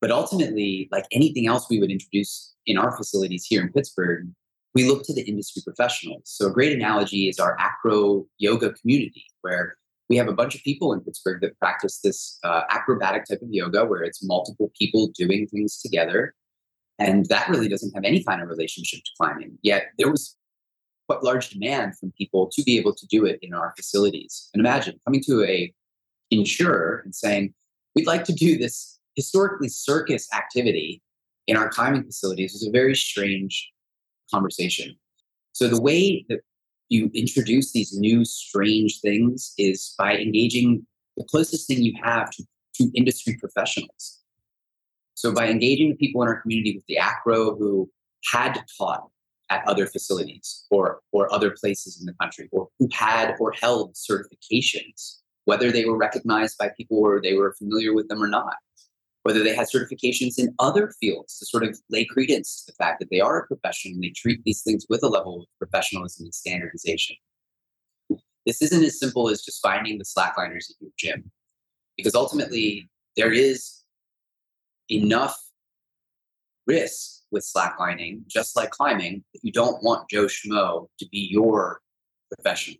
But ultimately, like anything else we would introduce in our facilities here in Pittsburgh, we look to the industry professionals. So a great analogy is our acro yoga community, where we have a bunch of people in Pittsburgh that practice this uh, acrobatic type of yoga where it's multiple people doing things together. And that really doesn't have any kind of relationship to climbing. Yet there was quite large demand from people to be able to do it in our facilities. And imagine coming to a insurer and saying, we'd like to do this historically circus activity in our climbing facilities was a very strange conversation. So the way that you introduce these new strange things is by engaging the closest thing you have to, to industry professionals. So by engaging the people in our community with the acro who had taught at other facilities or or other places in the country or who had or held certifications whether they were recognized by people or they were familiar with them or not whether they had certifications in other fields to sort of lay credence to the fact that they are a profession and they treat these things with a level of professionalism and standardization. This isn't as simple as just finding the slackliners at your gym, because ultimately there is enough risk with slacklining, just like climbing, that you don't want Joe Schmo to be your profession.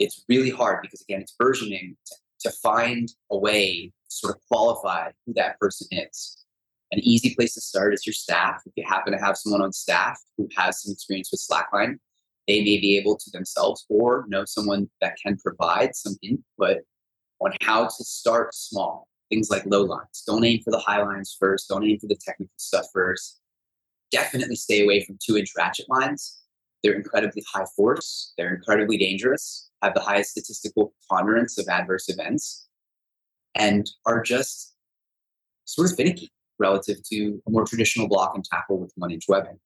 It's really hard because, again, it's burgeoning to, to find a way sort of qualify who that person is. An easy place to start is your staff. If you happen to have someone on staff who has some experience with Slackline, they may be able to themselves or know someone that can provide some input on how to start small. Things like low lines. Don't aim for the high lines first. Don't aim for the technical stuff first. Definitely stay away from two inch ratchet lines. They're incredibly high force. They're incredibly dangerous, have the highest statistical preponderance of adverse events and are just sort of finicky relative to a more traditional block and tackle with one inch webbing.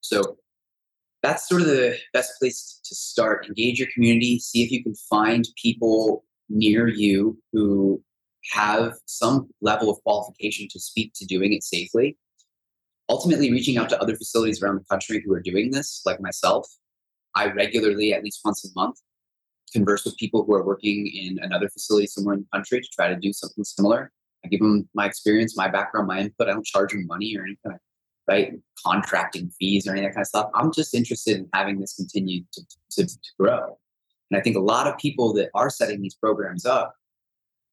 So that's sort of the best place to start. Engage your community, see if you can find people near you who have some level of qualification to speak to doing it safely. Ultimately, reaching out to other facilities around the country who are doing this, like myself. I regularly, at least once a month, converse with people who are working in another facility somewhere in the country to try to do something similar. I give them my experience, my background, my input. I don't charge them money or anything, right? Contracting fees or any of that kind of stuff. I'm just interested in having this continue to, to, to grow. And I think a lot of people that are setting these programs up,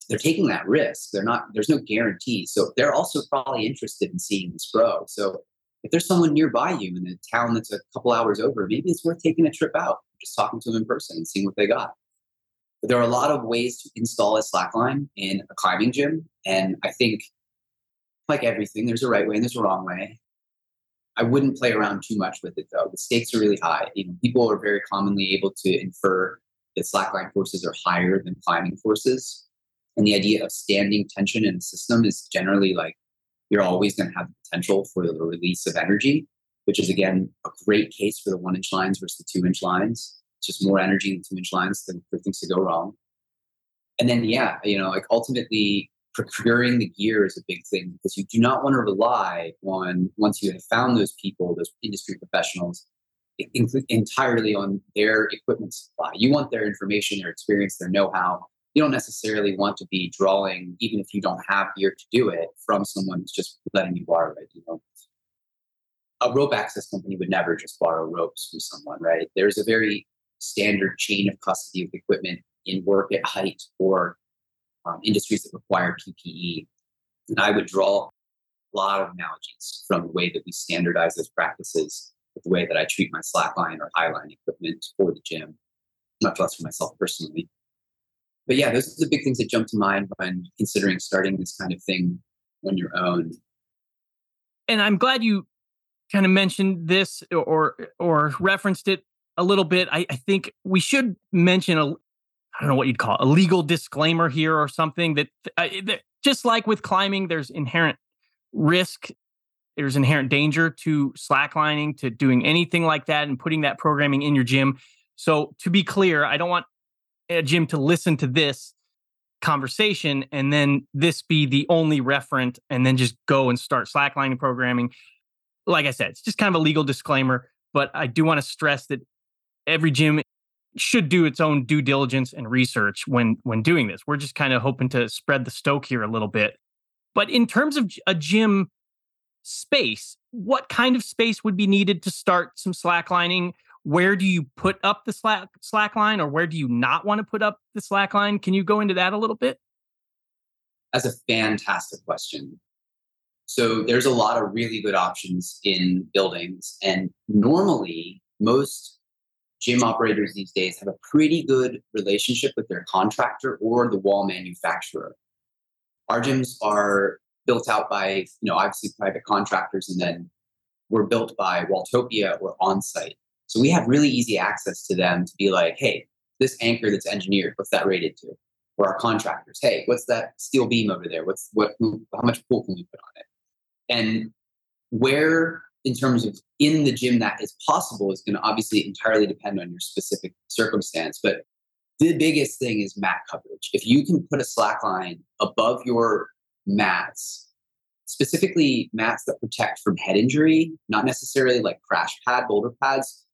they're taking that risk. They're not, there's no guarantee. So they're also probably interested in seeing this grow. So if there's someone nearby you in a town that's a couple hours over, maybe it's worth taking a trip out just talking to them in person and seeing what they got. But there are a lot of ways to install a slackline in a climbing gym. And I think, like everything, there's a right way and there's a wrong way. I wouldn't play around too much with it though. The stakes are really high. You know, people are very commonly able to infer that slackline forces are higher than climbing forces. And the idea of standing tension in the system is generally like you're always going to have the potential for the release of energy which is again a great case for the one inch lines versus the two inch lines. It's just more energy in the two inch lines than for things to go wrong. And then, yeah, you know, like ultimately procuring the gear is a big thing because you do not want to rely on once you have found those people, those industry professionals, entirely on their equipment supply. You want their information, their experience, their know how. You don't necessarily want to be drawing, even if you don't have gear to do it, from someone who's just letting you borrow it. You know, a rope access company would never just borrow ropes from someone, right? There's a very standard chain of custody of equipment in work at height or um, industries that require PPE. And I would draw a lot of analogies from the way that we standardize those practices with the way that I treat my slackline or highline equipment for the gym, much less for myself personally. But yeah, those are the big things that jump to mind when considering starting this kind of thing on your own. And I'm glad you kind of mentioned this or or referenced it a little bit. I, I think we should mention a I don't know what you'd call it, a legal disclaimer here or something that, uh, that just like with climbing, there's inherent risk, there's inherent danger to slacklining, to doing anything like that and putting that programming in your gym. So to be clear, I don't want a gym to listen to this conversation and then this be the only referent and then just go and start slacklining programming. Like I said, it's just kind of a legal disclaimer, but I do want to stress that every gym should do its own due diligence and research when when doing this. We're just kind of hoping to spread the stoke here a little bit. But in terms of a gym space, what kind of space would be needed to start some slacklining? Where do you put up the slack slack line or where do you not want to put up the slack line? Can you go into that a little bit? That's a fantastic question. So there's a lot of really good options in buildings and normally most gym operators these days have a pretty good relationship with their contractor or the wall manufacturer. Our gyms are built out by, you know, obviously private contractors, and then we're built by Walltopia or OnSite. So we have really easy access to them to be like, hey, this anchor that's engineered, what's that rated to? Or our contractors, hey, what's that steel beam over there? What's what? How much pull can we put on it? And where in terms of in the gym that is possible is going to obviously entirely depend on your specific circumstance. But the biggest thing is mat coverage. If you can put a slack line above your mats, specifically mats that protect from head injury, not necessarily like crash pad, boulder pads.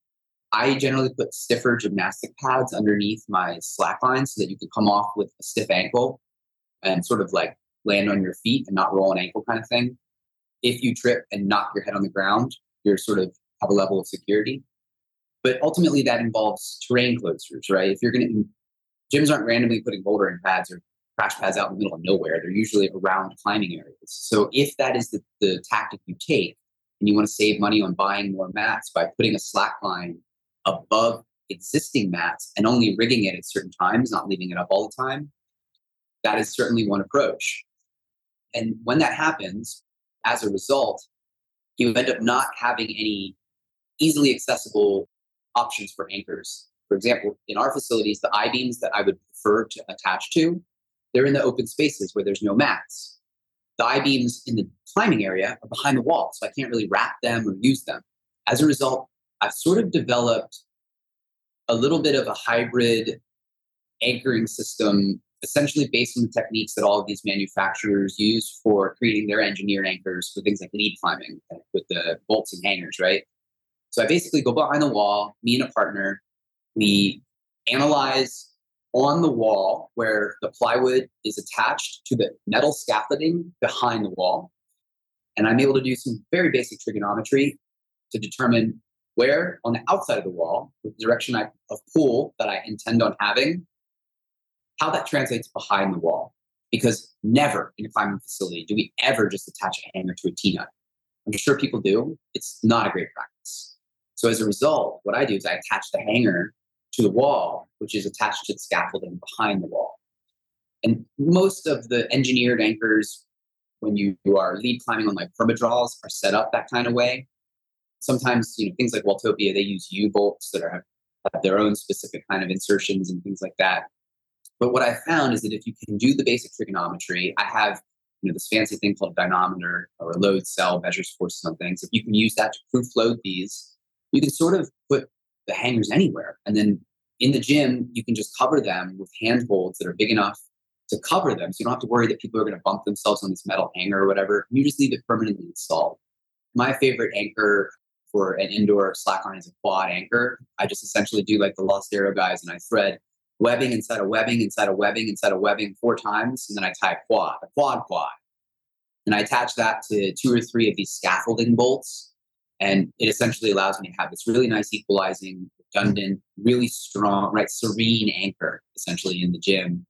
I generally put stiffer gymnastic pads underneath my slack line so that you can come off with a stiff ankle and sort of like land on your feet and not roll an ankle kind of thing if you trip and knock your head on the ground, you're sort of have a level of security. But ultimately, that involves terrain closures, right? If you're going to, gyms aren't randomly putting bouldering pads or crash pads out in the middle of nowhere. They're usually around climbing areas. So if that is the, the tactic you take and you want to save money on buying more mats by putting a slack line above existing mats and only rigging it at certain times, not leaving it up all the time, that is certainly one approach. And when that happens, as a result, you end up not having any easily accessible options for anchors. For example, in our facilities, the I beams that I would prefer to attach to, they're in the open spaces where there's no mats. The I beams in the climbing area are behind the wall, so I can't really wrap them or use them. As a result, I've sort of developed a little bit of a hybrid anchoring system essentially based on the techniques that all of these manufacturers use for creating their engineered anchors for things like lead climbing with the bolts and hangers, right? So I basically go behind the wall, me and a partner, we analyze on the wall where the plywood is attached to the metal scaffolding behind the wall. And I'm able to do some very basic trigonometry to determine where on the outside of the wall, the direction I, of pull that I intend on having, how that translates behind the wall. Because never in a climbing facility do we ever just attach a hanger to a T nut. I'm sure people do. It's not a great practice. So as a result, what I do is I attach the hanger to the wall, which is attached to the scaffolding behind the wall. And most of the engineered anchors, when you, are lead climbing on like permadraws, are set up that kind of way. Sometimes, you know, things like Walltopia, they use U bolts that are have their own specific kind of insertions and things like that. But what I found is that if you can do the basic trigonometry, I have you know this fancy thing called a dynamometer or a load cell measures forces on things. If you can use that to proof load these, you can sort of put the hangers anywhere. And then in the gym, you can just cover them with handholds that are big enough to cover them. So you don't have to worry that people are going to bump themselves on this metal hanger or whatever. You just leave it permanently installed. My favorite anchor for an indoor slackline is a quad anchor. I just essentially do like the Lost Arrow guys and I thread webbing inside a webbing inside a webbing inside a webbing four times, and then I tie a quad, a quad quad. And I attach that to two or three of these scaffolding bolts. And it essentially allows me to have this really nice equalizing, redundant, really strong, right, serene anchor essentially in the gym.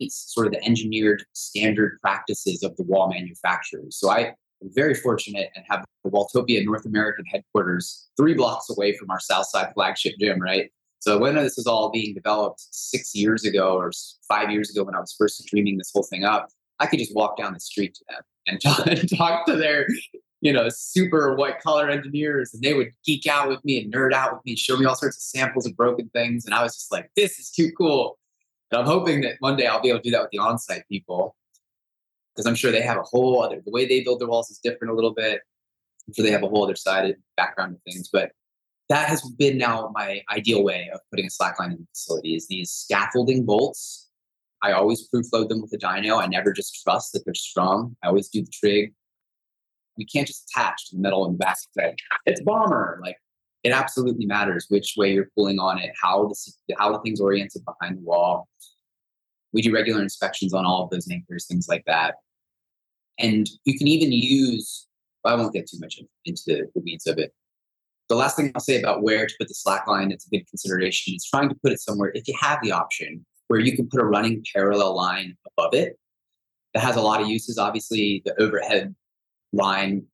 It's sort of the engineered standard practices of the wall manufacturers. So I am very fortunate and have the Walltopia North American headquarters three blocks away from our Southside flagship gym, right? So when this was all being developed six years ago or five years ago, when I was first dreaming this whole thing up, I could just walk down the street to them and talk, talk to their you know, super white collar engineers, and they would geek out with me and nerd out with me, and show me all sorts of samples of broken things. And I was just like, this is too cool. And I'm hoping that one day I'll be able to do that with the on-site people. Because I'm sure they have a whole other the way they build their walls is different a little bit. I'm sure they have a whole other side of background of things. But that has been now my ideal way of putting a slackline in the facility is these scaffolding bolts. I always proof load them with a dyno. I never just trust that they're strong. I always do the trig we can't just attach to the metal and basket. It's bomber. Like it absolutely matters which way you're pulling on it, how the how the thing's oriented behind the wall. We do regular inspections on all of those anchors, things like that. And you can even use. I won't get too much into the weeds of it. The last thing I'll say about where to put the slack line, it's a good consideration, is trying to put it somewhere, if you have the option, where you can put a running parallel line above it. That has a lot of uses. Obviously, the overhead line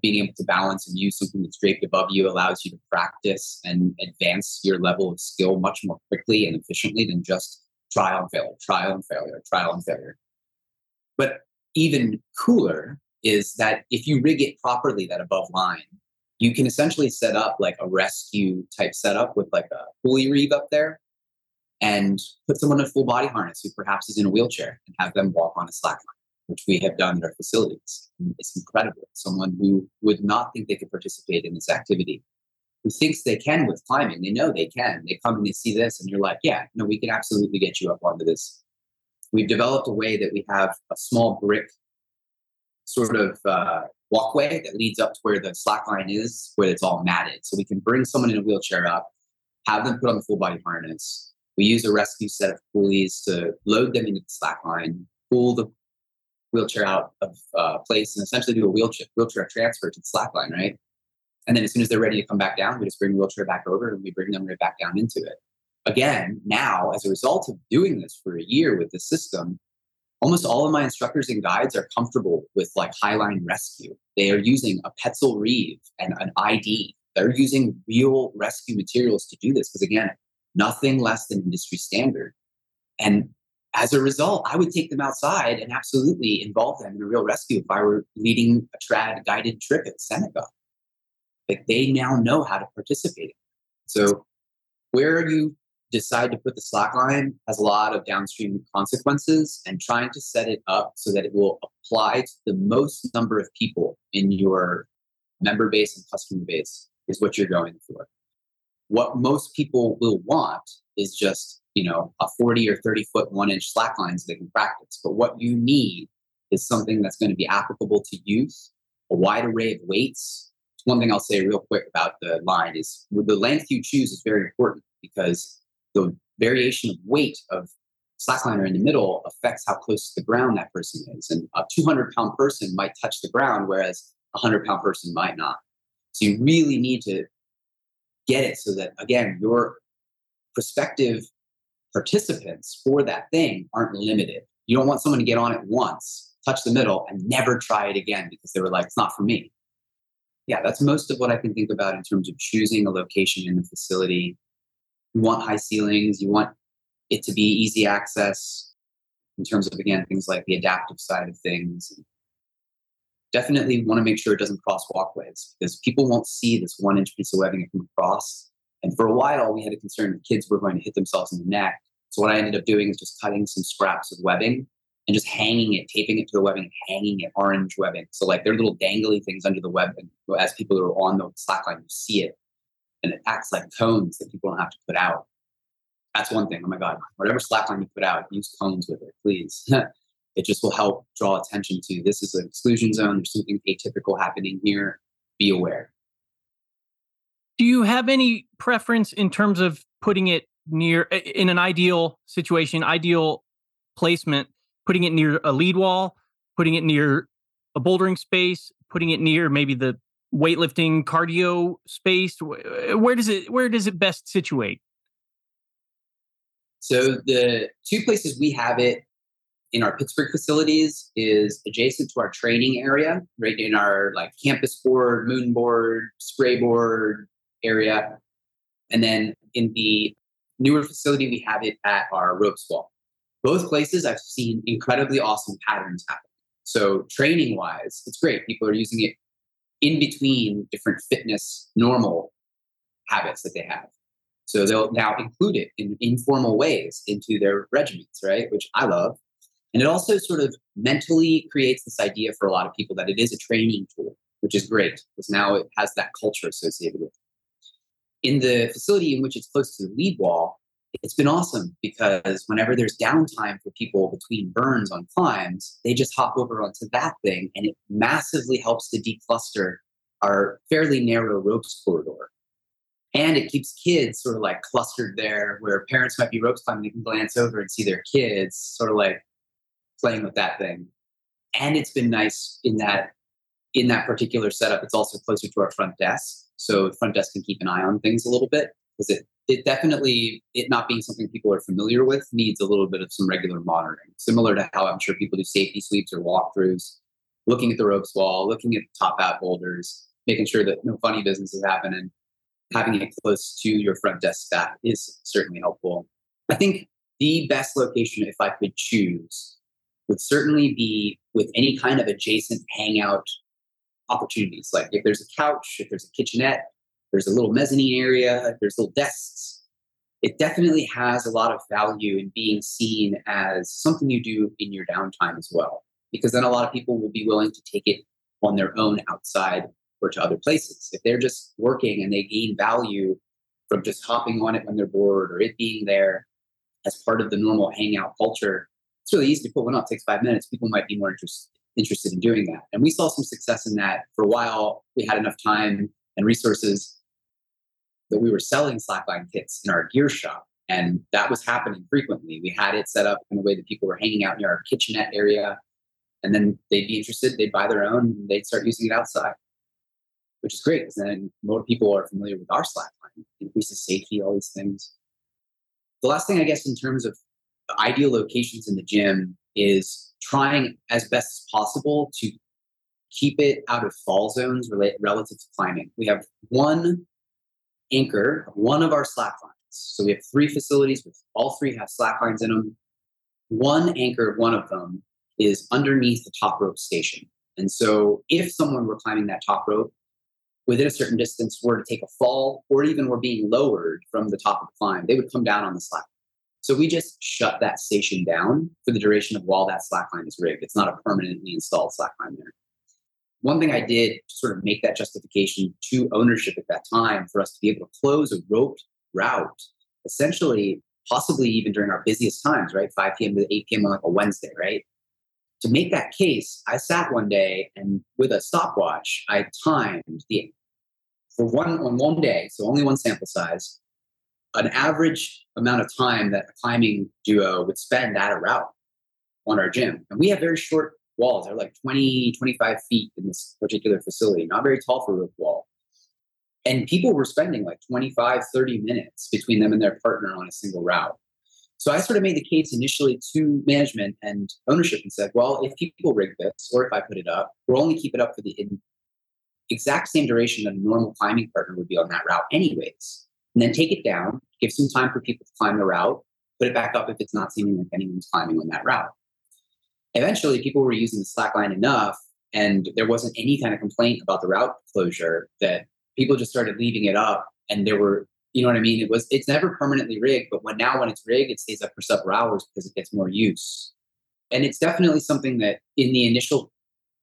being able to balance and use something that's draped above you allows you to practice and advance your level of skill much more quickly and efficiently than just trial and failure, trial and failure, trial and failure. But even cooler is that if you rig it properly, that above line, you can essentially set up like a rescue type setup with like a pulley reeve up there and put someone in a full body harness who perhaps is in a wheelchair and have them walk on a slack line which we have done at our facilities. It's incredible. Someone who would not think they could participate in this activity, who thinks they can with climbing, they know they can. They come and they see this, and you're like, yeah, no, we can absolutely get you up onto this. We've developed a way that we have a small brick sort of uh, walkway that leads up to where the slack line is, where it's all matted. So we can bring someone in a wheelchair up, have them put on the full body harness. We use a rescue set of pulleys to load them into the slack line, pull the wheelchair out of uh, place and essentially do a wheelchair wheelchair transfer to the slack line, right? And then as soon as they're ready to come back down, we just bring the wheelchair back over and we bring them right back down into it. Again, now as a result of doing this for a year with the system, almost all of my instructors and guides are comfortable with like highline rescue. They are using a Petzl Reeve and an ID. They're using real rescue materials to do this because again, nothing less than industry standard. And as a result, I would take them outside and absolutely involve them in a real rescue if I were leading a trad guided trip at Seneca. Like they now know how to participate. So where are you decide to put the slack line has a lot of downstream consequences and trying to set it up so that it will apply to the most number of people in your member base and customer base is what you're going for. What most people will want is just you know, a 40 or 30 foot one inch slack line so they can practice. But what you need is something that's going to be applicable to youth, a wide array of weights. One thing I'll say real quick about the line is the length you choose is very important because the variation of weight of slackliner in the middle affects how close to the ground that person is. And a 200 pound person might touch the ground, whereas a 100 pound person might not. So you really need to get it so that, again, your prospective participants for that thing aren't limited. You don't want someone to get on it once, touch the middle, and never try it again because they were like, it's not for me. Yeah, that's most of what I can think about in terms of choosing a location in the facility. You want high ceilings, you want it to be easy access in terms of, again, things like the adaptive side of things. Definitely want to make sure it doesn't cross walkways because people won't see this one inch piece of webbing come across and for a while, we had a concern that kids were going to hit themselves in the neck. So what I ended up doing is just cutting some scraps of webbing and just hanging it, taping it to the webbing, hanging it, orange webbing. So like they're little dangly things under the webbing. As people are on the slackline, you see it, and it acts like cones that people don't have to put out. That's one thing. Oh my God, whatever slackline you put out, use cones with it, please. it just will help draw attention to this is an exclusion zone. There's something atypical happening here. Be aware. Do you have any preference in terms of putting it near in an ideal situation, ideal placement, putting it near a lead wall, putting it near a bouldering space, putting it near maybe the weightlifting cardio space? Uh, where does it where does it best situate? So the two places we have it in our Pittsburgh facilities is adjacent to our training area, right in our like campus board, moon board, spray board, area. And then in the newer facility, we have it at our ropes wall. Both places I've seen incredibly awesome patterns happen. So training wise, it's great. People are using it in between different fitness normal habits that they have. So they'll now include it in informal ways into their regimens, right? Which I love. And it also sort of mentally creates this idea for a lot of people that it is a training tool, which is great because now it has that culture associated with it. In the facility in which it's close to the lead wall, it's been awesome because whenever there's downtime for people between burns on climbs, they just hop over onto that thing and it massively helps to decluster our fairly narrow ropes corridor. And it keeps kids sort of like clustered there where parents might be ropes climbing, they can glance over and see their kids sort of like playing with that thing. And it's been nice in that in that particular setup, it's also closer to our front desk. So the front desk can keep an eye on things a little bit because it it definitely it not being something people are familiar with needs a little bit of some regular monitoring similar to how i'm sure people do safety sweeps or walkthroughs looking at the ropes wall looking at the top out boulders making sure that no funny business is happening. Having it close to your front desk staff is certainly helpful. I think the best location if i could choose would certainly be with any kind of adjacent hangout opportunities. Like if there's a couch if there's a kitchenette there's a little mezzanine area, there's little desks. It definitely has a lot of value in being seen as something you do in your downtime as well, because then a lot of people will be willing to take it on their own outside or to other places. If they're just working and they gain value from just hopping on it when they're bored or it being there as part of the normal hangout culture, it's really easy to put one up. It takes five minutes. People might be more interested interested in doing that. And we saw some success in that for a while. We had enough time and resources that we were selling slackline kits in our gear shop. And that was happening frequently. We had it set up in a way that people were hanging out near our kitchenette area. And then they'd be interested, they'd buy their own, and they'd start using it outside, which is great because then more people are familiar with our slackline, increases safety, all these things. The last thing, I guess, in terms of ideal locations in the gym is trying as best as possible to keep it out of fall zones relative to climbing. We have one anchor one of our slack lines. So we have three facilities with all three have slack lines in them. One anchor, one of them is underneath the top rope station. And so if someone were climbing that top rope within a certain distance were to take a fall or even were being lowered from the top of the climb, they would come down on the slack. So we just shut that station down for the duration of while that slack line is rigged. It's not a permanently installed slack line there one thing I did to sort of make that justification to ownership at that time for us to be able to close a roped route, essentially, possibly even during our busiest times, right? 5 p.m. to 8 p.m. on like a Wednesday, right? To make that case, I sat one day and with a stopwatch, I timed the for one on one day, so only one sample size, an average amount of time that a climbing duo would spend at a route on our gym. And we have very short walls. They're like 20, 25 feet in this particular facility, not very tall for a roof wall. And people were spending like 25, 30 minutes between them and their partner on a single route. So I sort of made the case initially to management and ownership and said, well, if people rig this or if I put it up, we'll only keep it up for the exact same duration that a normal climbing partner would be on that route, anyways. And then take it down, give some time for people to climb the route, put it back up if it's not seeming like anyone's climbing on that route eventually people were using the slackline enough and there wasn't any kind of complaint about the route closure that people just started leaving it up and there were you know what i mean? It was it's never permanently rigged but when now when it's rigged it stays up for several hours because it gets more use. And it's definitely something that in the initial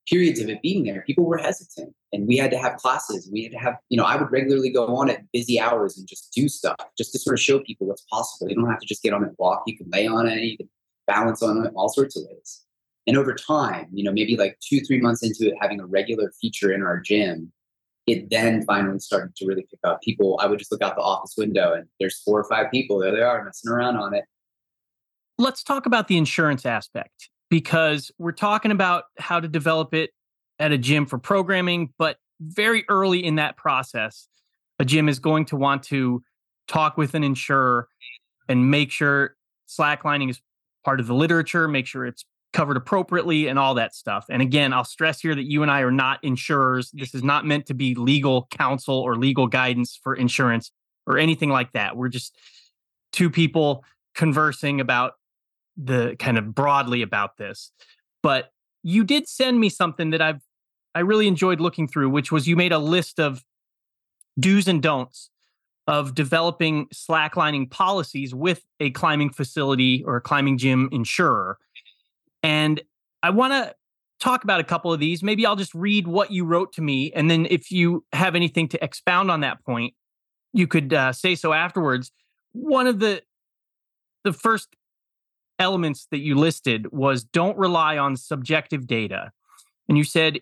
periods of it being there people were hesitant and we had to have classes we had to have you know i would regularly go on at busy hours and just do stuff just to sort of show people what's possible. You don't have to just get on and walk you can lay on it you can balance on it all sorts of ways and over time, you know, maybe like two, three months into it, having a regular feature in our gym, it then finally started to really pick up. People, I would just look out the office window and there's four or five people, there they are messing around on it. Let's talk about the insurance aspect because we're talking about how to develop it at a gym for programming, but very early in that process, a gym is going to want to talk with an insurer and make sure slacklining is part of the literature, make sure it's covered appropriately and all that stuff. And again, I'll stress here that you and I are not insurers. This is not meant to be legal counsel or legal guidance for insurance or anything like that. We're just two people conversing about the kind of broadly about this. But you did send me something that I've I really enjoyed looking through, which was you made a list of do's and don'ts of developing slacklining policies with a climbing facility or a climbing gym insurer. And I want to talk about a couple of these. Maybe I'll just read what you wrote to me. And then if you have anything to expound on that point, you could uh, say so afterwards. One of the the first elements that you listed was don't rely on subjective data. And you said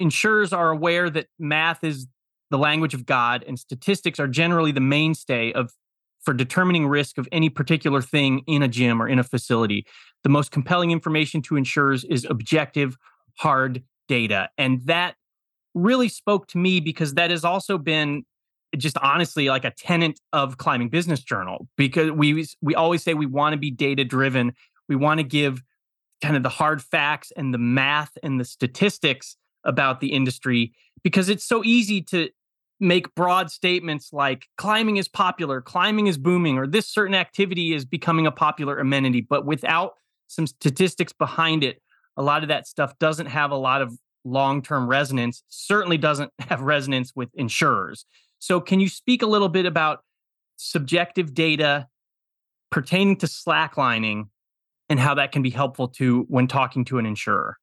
insurers are aware that math is the language of God and statistics are generally the mainstay of for determining risk of any particular thing in a gym or in a facility. The most compelling information to insurers is objective, hard data. And that really spoke to me because that has also been just honestly like a tenant of climbing business journal because we we always say we want to be data driven we want to give kind of the hard facts and the math and the statistics about the industry because it's so easy to make broad statements like climbing is popular. Climbing is booming or this certain activity is becoming a popular amenity. But without some statistics behind it a lot of that stuff doesn't have a lot of long-term resonance certainly doesn't have resonance with insurers so, can you speak a little bit about subjective data pertaining to slacklining and how that can be helpful to when talking to an insurer?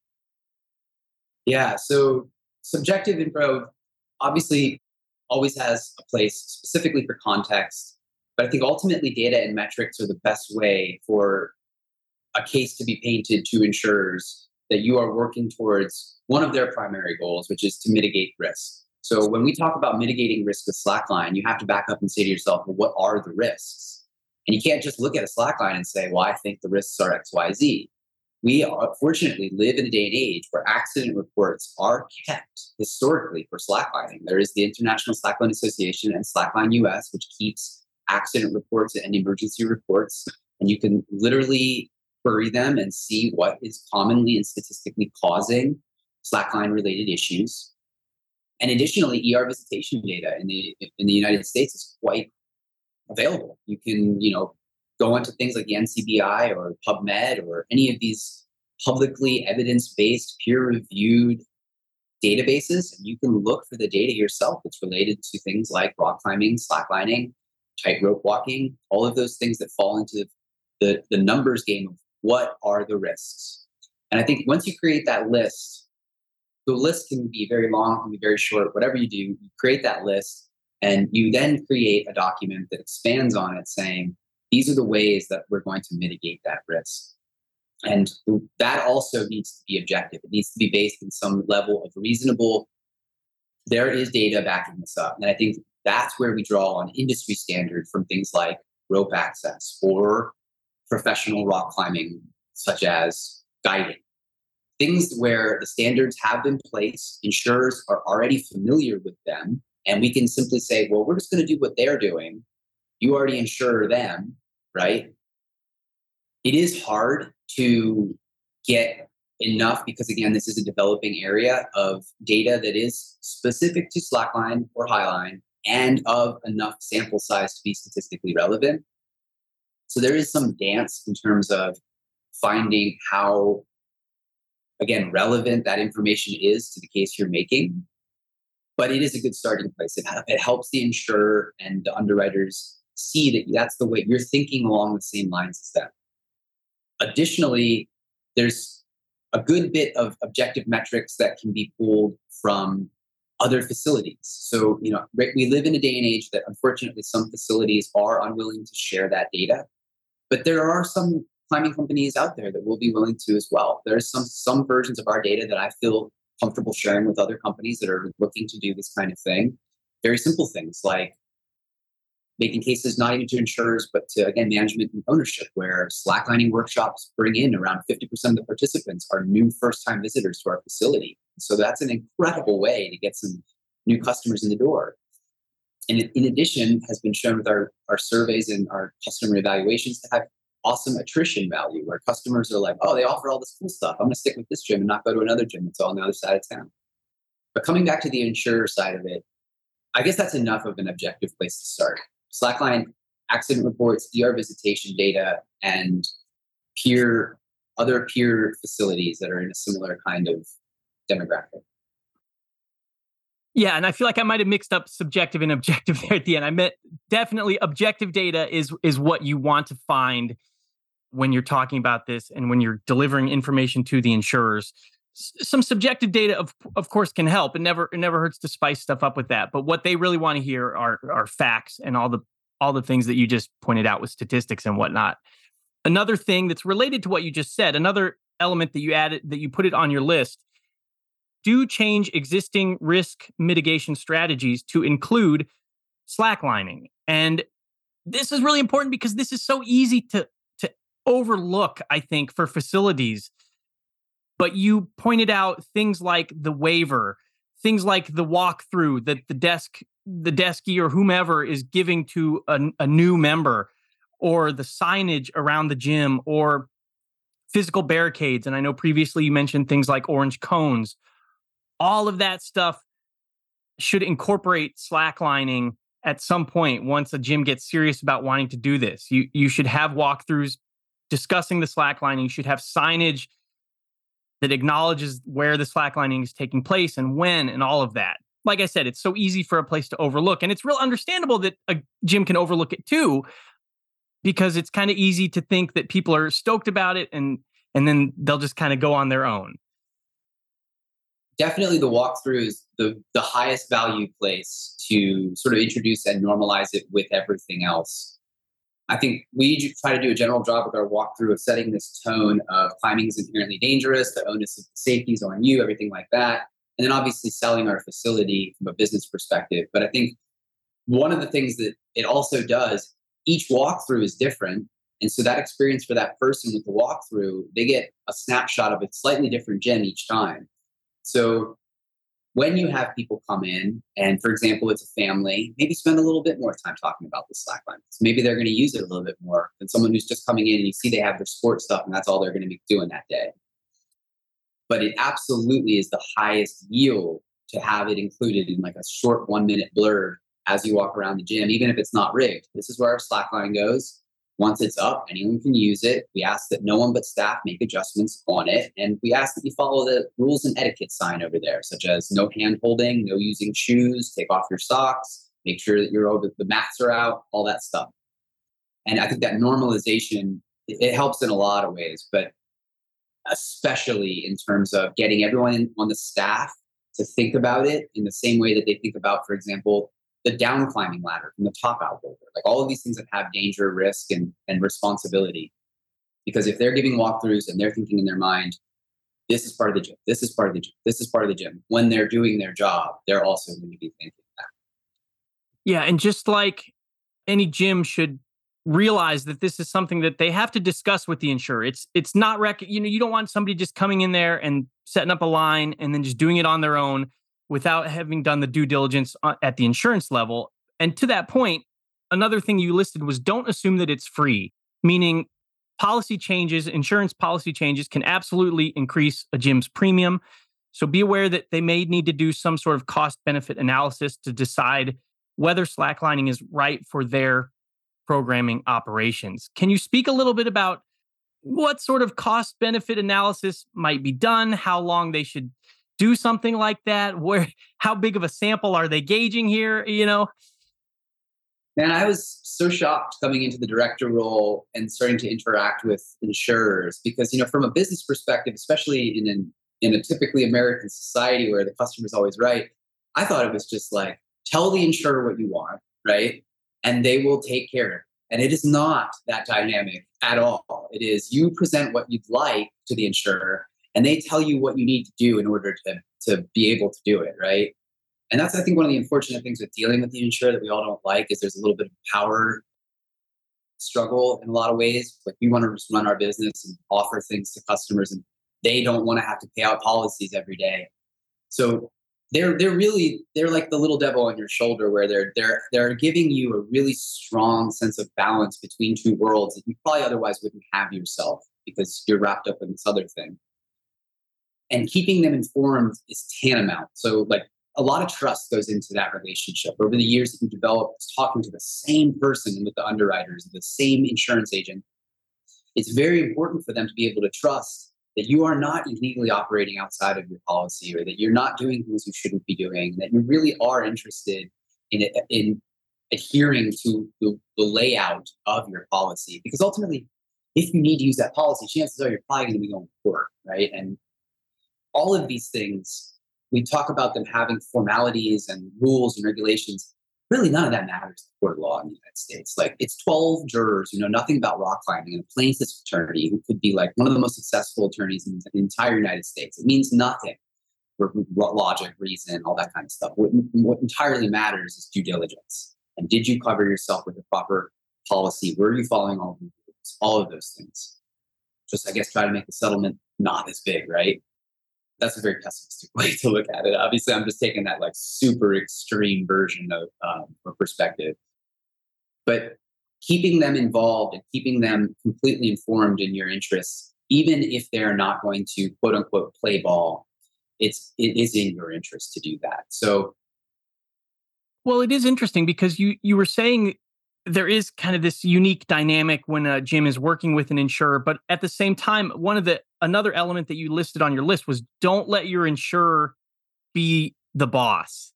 Yeah, so subjective info obviously always has a place specifically for context, but I think ultimately data and metrics are the best way for a case to be painted to insurers that you are working towards one of their primary goals, which is to mitigate risk. So when we talk about mitigating risk with slackline, you have to back up and say to yourself, well, what are the risks? And you can't just look at a slackline and say, well, I think the risks are X, Y, Z. We fortunately live in a day and age where accident reports are kept historically for slacklining. There is the International Slackline Association and Slackline US, which keeps accident reports and emergency reports. And you can literally query them and see what is commonly and statistically causing slackline related issues. And additionally, ER visitation data in the in the United States is quite available. You can, you know, go into things like the NCBI or PubMed or any of these publicly evidence-based, peer-reviewed databases, and you can look for the data yourself that's related to things like rock climbing, slacklining, tightrope walking, all of those things that fall into the, the numbers game of what are the risks. And I think once you create that list, the list can be very long, can be very short, whatever you do, you create that list and you then create a document that expands on it saying, these are the ways that we're going to mitigate that risk. And that also needs to be objective. It needs to be based in some level of reasonable, there is data backing this up. And I think that's where we draw on industry standard from things like rope access or professional rock climbing, such as guiding things where the standards have been placed, insurers are already familiar with them, and we can simply say, well, we're just going to do what they're doing. You already insure them, right? It is hard to get enough because, again, this is a developing area of data that is specific to slackline or highline and of enough sample size to be statistically relevant. So there is some dance in terms of finding how again, relevant that information is to the case you're making. But it is a good starting place. It, it helps the insurer and the underwriters see that that's the way you're thinking along the same lines as them. Additionally, there's a good bit of objective metrics that can be pulled from other facilities. So, you know, we live in a day and age that unfortunately some facilities are unwilling to share that data. But there are some climbing companies out there that will be willing to as well. There's some some versions of our data that I feel comfortable sharing with other companies that are looking to do this kind of thing. Very simple things like making cases not even to insurers, but to again management and ownership, where slacklining workshops bring in around 50% of the participants are new first-time visitors to our facility. So that's an incredible way to get some new customers in the door. And in addition, has been shown with our, our surveys and our customer evaluations to have awesome attrition value where customers are like, oh, they offer all this cool stuff. I'm going to stick with this gym and not go to another gym that's all on the other side of town. But coming back to the insurer side of it, I guess that's enough of an objective place to start. Slackline accident reports, ER visitation data, and peer other peer facilities that are in a similar kind of demographic. Yeah, and I feel like I might have mixed up subjective and objective there at the end. I meant definitely objective data is is what you want to find when you're talking about this and when you're delivering information to the insurers. S- some subjective data of of course can help. It never it never hurts to spice stuff up with that. But what they really want to hear are are facts and all the all the things that you just pointed out with statistics and whatnot. Another thing that's related to what you just said, another element that you added that you put it on your list do change existing risk mitigation strategies to include slacklining. And this is really important because this is so easy to, to overlook, I think, for facilities. But you pointed out things like the waiver, things like the walkthrough that the desk, the deskie or whomever is giving to a, a new member, or the signage around the gym, or physical barricades. And I know previously you mentioned things like orange cones all of that stuff should incorporate slacklining at some point once a gym gets serious about wanting to do this. You you should have walkthroughs discussing the slacklining. You should have signage that acknowledges where the slacklining is taking place and when and all of that. Like I said, it's so easy for a place to overlook. And it's real understandable that a gym can overlook it too, because it's kind of easy to think that people are stoked about it and and then they'll just kind of go on their own definitely the walkthrough is the, the highest value place to sort of introduce and normalize it with everything else. I think we try to do a general job with our walkthrough of setting this tone of climbing is inherently dangerous, the onus of safety is on you, everything like that. And then obviously selling our facility from a business perspective. But I think one of the things that it also does, each walkthrough is different. And so that experience for that person with the walkthrough, they get a snapshot of a slightly different gym each time. So when you have people come in, and for example, it's a family, maybe spend a little bit more time talking about the slackline. So maybe they're going to use it a little bit more than someone who's just coming in and you see they have their sports stuff and that's all they're going to be doing that day. But it absolutely is the highest yield to have it included in like a short one minute blurb as you walk around the gym, even if it's not rigged. This is where our slackline goes. Once it's up, anyone can use it. We ask that no one but staff make adjustments on it. And we ask that you follow the rules and etiquette sign over there, such as no hand holding, no using shoes, take off your socks, make sure that your over the mats are out, all that stuff. And I think that normalization, it helps in a lot of ways, but especially in terms of getting everyone on the staff to think about it in the same way that they think about, for example, the down climbing ladder from the top out boulder, like all of these things that have danger, risk, and, and responsibility. Because if they're giving walkthroughs and they're thinking in their mind, this is part of the gym, this is part of the gym, this is part of the gym, when they're doing their job, they're also going to be thinking that. Yeah. And just like any gym should realize that this is something that they have to discuss with the insurer. It's it's not rec- you know, you don't want somebody just coming in there and setting up a line and then just doing it on their own without having done the due diligence at the insurance level. And to that point, another thing you listed was don't assume that it's free, meaning policy changes, insurance policy changes can absolutely increase a gym's premium. So be aware that they may need to do some sort of cost benefit analysis to decide whether slacklining is right for their programming operations. Can you speak a little bit about what sort of cost benefit analysis might be done, how long they should do something like that? Where how big of a sample are they gauging here? You know? Man, I was so shocked coming into the director role and starting to interact with insurers because, you know, from a business perspective, especially in an in a typically American society where the customer's always right, I thought it was just like tell the insurer what you want, right? And they will take care of it. And it is not that dynamic at all. It is you present what you'd like to the insurer and they tell you what you need to do in order to, to be able to do it, right? And that's, I think, one of the unfortunate things with dealing with the insurer that we all don't like is there's a little bit of power struggle in a lot of ways. Like we want to just run our business and offer things to customers, and they don't want to have to pay out policies every day. So they're they're really they're like the little devil on your shoulder, where they're they're they're giving you a really strong sense of balance between two worlds that you probably otherwise wouldn't have yourself because you're wrapped up in this other thing and keeping them informed is tantamount. So, like a lot of trust goes into that relationship over the years that you develop talking to the same person with the underwriters, the same insurance agent. It's very important for them to be able to trust that you are not illegally operating outside of your policy or that you're not doing things you shouldn't be doing, that you really are interested in, in adhering to the, the layout of your policy. Because ultimately, if you need to use that policy, chances are you're probably going to be going to court, right? And all of these things, we talk about them having formalities and rules and regulations really none of that matters in court of law in the United States. Like it's 12 jurors who know nothing about rock climbing and a plaintiff's attorney who could be like one of the most successful attorneys in the entire United States. It means nothing for logic, reason, all that kind of stuff. What, what entirely matters is due diligence. And did you cover yourself with the proper policy? Were you following all the rules? All of those things. Just, I guess, try to make the settlement not as big, right? That's a very pessimistic way to look at it. Obviously, I'm just taking that like super extreme version of um, perspective. But keeping them involved and keeping them completely informed in your interests, even if they're not going to quote unquote play ball, it's it is in your interest to do that. So well, it is interesting because you you were saying there is kind of this unique dynamic when a gym is working with an insurer, but at the same time, one of the another element that you listed on your list was don't let your insurer be the boss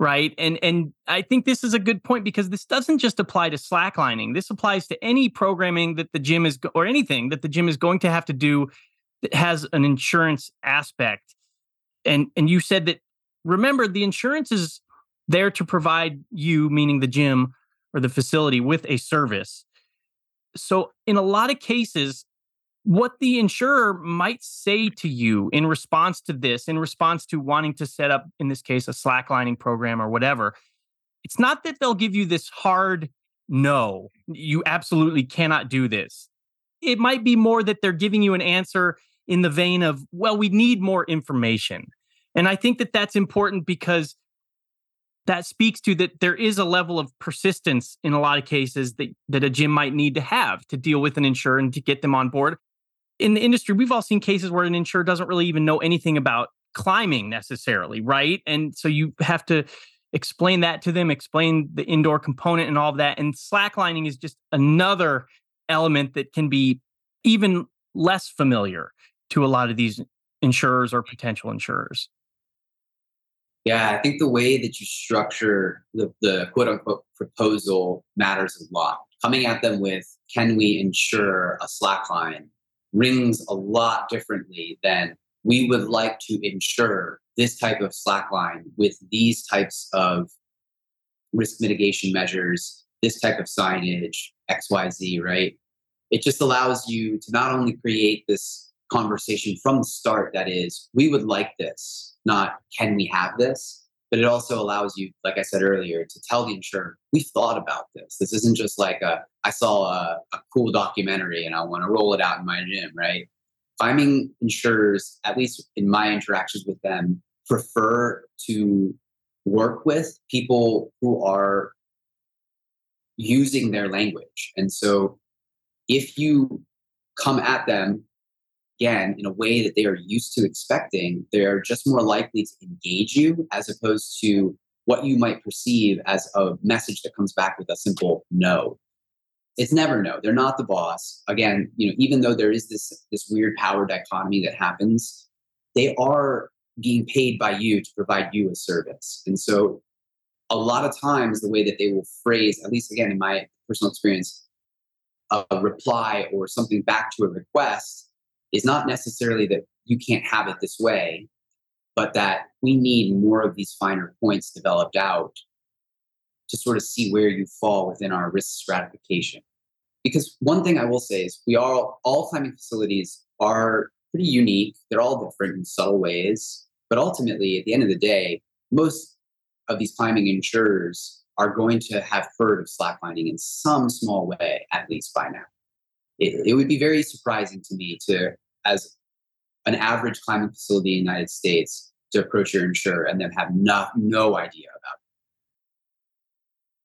right? And and i think this is a good point because this doesn't just apply to slacklining. This applies to any programming that the gym is or anything that the gym is going to have to do that has an insurance aspect. And and you said that remember the insurance is there to provide you meaning the gym or the facility with a service so in a lot of cases what the insurer might say to you in response to this, in response to wanting to set up, in this case, a slacklining program or whatever. It's not that they'll give you this hard no, you absolutely cannot do this. It might be more that they're giving you an answer in the vein of, well, we need more information. And I think that that's important because that speaks to that there is a level of persistence in a lot of cases that, that a gym might need to have to deal with an insurer and to get them on board in the industry, we've all seen cases where an insurer doesn't really even know anything about climbing necessarily, right? And so you have to explain that to them, explain the indoor component and all of that. And slacklining is just another element that can be even less familiar to a lot of these insurers or potential insurers. Yeah, I think the way that you structure the, the quote unquote proposal matters a lot. Coming at them with, can we insure a slackline rings a lot differently than we would like to insure this type of slackline with these types of risk mitigation measures, this type of signage, XYZ, right? It just allows you to not only create this conversation from the start that is, we would like this, not can we have this? but it also allows you, like I said earlier, to tell the insurer, we thought about this. This isn't just like a, I saw a, a cool documentary and I want to roll it out in my gym, right? Finding insurers, at least in my interactions with them, prefer to work with people who are using their language. And so if you come at them again in a way that they are used to expecting, they're just more likely to engage you as opposed to what you might perceive as a message that comes back with a simple no. It's never no. They're not the boss. Again, you know, even though there is this this weird power dichotomy that happens, they are being paid by you to provide you a service. And so a lot of times the way that they will phrase, at least again in my personal experience, a reply or something back to a request is not necessarily that you can't have it this way, but that we need more of these finer points developed out to sort of see where you fall within our risk stratification. Because one thing I will say is we are all climbing facilities are pretty unique. They're all different in subtle ways. But ultimately, at the end of the day, most of these climbing insurers are going to have heard of slacklining in some small way, at least by now. It, it would be very surprising to me to as an average climbing facility in the United States to approach your insurer and then have no, no idea about it.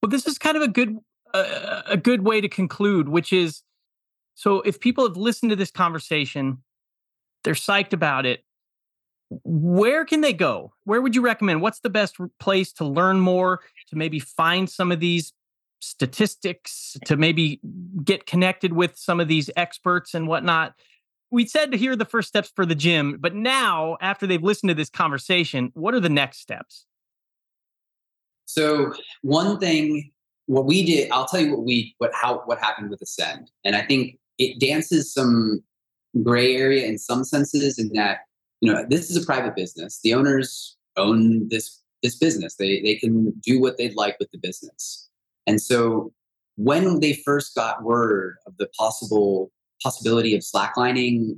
Well, this is kind of a good uh, a good way to conclude, which is so if people have listened to this conversation, they're psyched about it. Where can they go? Where would you recommend? What's the best place to learn more, to maybe find some of these statistics, to maybe get connected with some of these experts and whatnot? We said to hear the first steps for the gym, but now after they've listened to this conversation, what are the next steps? So one thing, what we did, I'll tell you what we, what how, what happened with Ascend, and I think it dances some gray area in some senses in that you know this is a private business. The owners own this this business. They they can do what they'd like with the business, and so when they first got word of the possible possibility of slacklining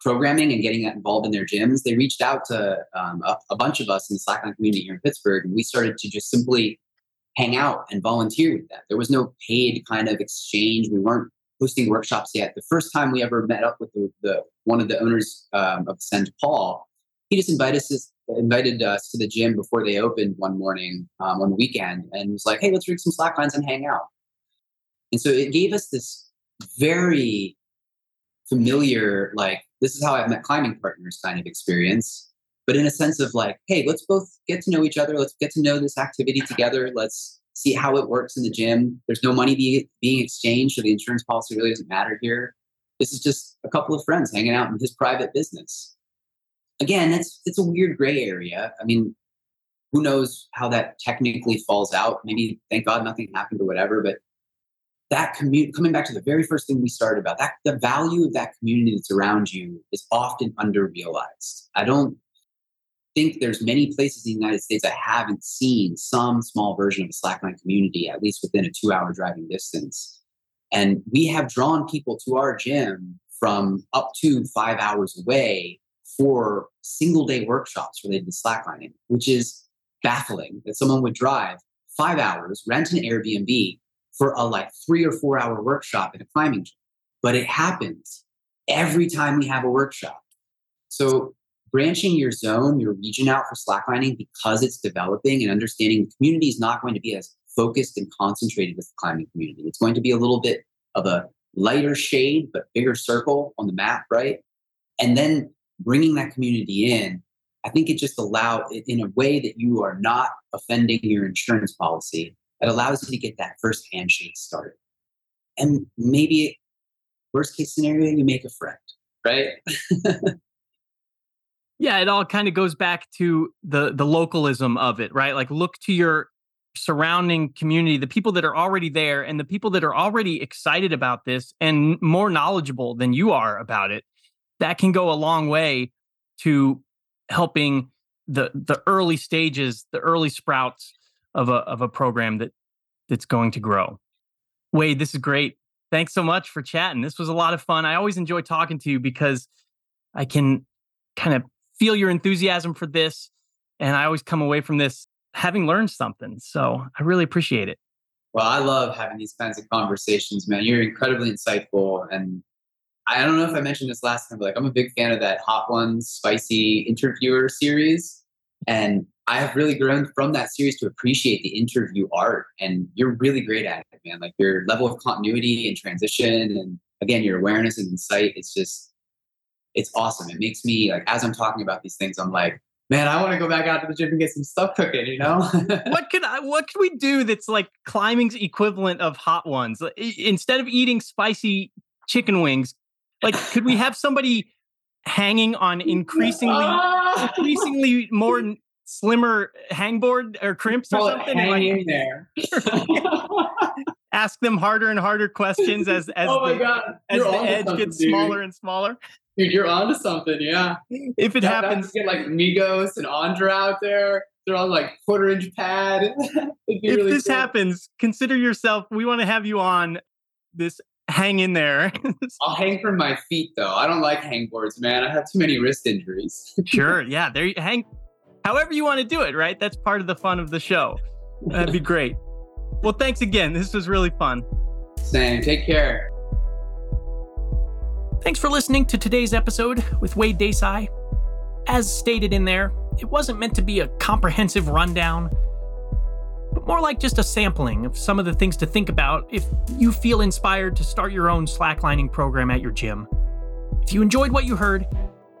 programming and getting involved in their gyms, they reached out to um, a, a, bunch of us in the slackline community here in Pittsburgh, and we started to just simply hang out and volunteer with them. There was no paid kind of exchange. We weren't hosting workshops yet. The first time we ever met up with the, the one of the owners um, of Ascend, Paul, he just invited us invited us to the gym before they opened one morning um, on the weekend and was like, "Hey, let's rig some slacklines and hang out." And so it gave us this very familiar, like, this is how I've met climbing partners kind of experience, but in a sense of like, hey, let's both get to know each other. Let's get to know this activity together. Let's see how it works in the gym. There's no money be, being exchanged, so the insurance policy really doesn't matter here. This is just a couple of friends hanging out in his private business. Again, it's it's a weird gray area. I mean, who knows how that technically falls out? Maybe thank God nothing happened or whatever, but that community coming back to the very first thing we started about that the value of that community that's around you is often underrealized. I don't think there's many places in the united states i haven't seen some small version of a slackline community at least within a two hour driving distance. And we have drawn people to our gym from up to five hours away for single day workshops related to slacklining which is baffling that someone would drive five hours rent an airbnb for a like three or four hour workshop at a climbing gym. But it happens every time we have a workshop. So branching your zone, your region out for slacklining because it's developing and understanding the community is not going to be as focused and concentrated as the climbing community. It's going to be a little bit of a lighter shade, but bigger circle on the map, right? And then bringing that community in, I think it just allow in a way that you are not offending your insurance policy it allows you to get that first handshake started. And maybe, worst case scenario, you make a friend, right? yeah, it all kind of goes back to the the localism of it, right? Like look to your surrounding community, the people that are already there and the people that are already excited about this and more knowledgeable than you are about it. That can go a long way to helping the the early stages, the early sprouts of a of a program that that's going to grow. Wade, this is great. Thanks so much for chatting. This was a lot of fun. I always enjoy talking to you because I can kind of feel your enthusiasm for this and I always come away from this having learned something. So, I really appreciate it. Well, I love having these kinds of conversations, man. You're incredibly insightful and I don't know if I mentioned this last time, but like I'm a big fan of that Hot Ones spicy interviewer series. And I have really grown from that series to appreciate the interview art, and you're really great at it, man. Like your level of continuity and transition, and again, your awareness and insight. It's just, it's awesome. It makes me like, as I'm talking about these things, I'm like, man, I want to go back out to the gym and get some stuff cooking. You know, what can I, what can we do that's like climbing's equivalent of hot ones? Instead of eating spicy chicken wings, like could we have somebody hanging on increasingly ah! increasingly more slimmer hangboard or crimps or something? Hang like, in there. ask them harder and harder questions as as oh the, as the edge gets dude. smaller and smaller. Dude, you're onto something, yeah. If it that, happens, get like Migos and Ondra out there. They're on like quarter inch pad. if really this cool. happens, consider yourself. We want to have you on this. Hang in there. I'll hang from my feet though. I don't like hangboards, man. I have too many wrist injuries. sure, yeah. There, you hang however you want to do it, right? That's part of the fun of the show. That'd be great. Well, thanks again. This was really fun. Same. Take care. Thanks for listening to today's episode with Wade Desai. As stated in there, it wasn't meant to be a comprehensive rundown, but more like just a sampling of some of the things to think about if you feel inspired to start your own slacklining program at your gym. If you enjoyed what you heard,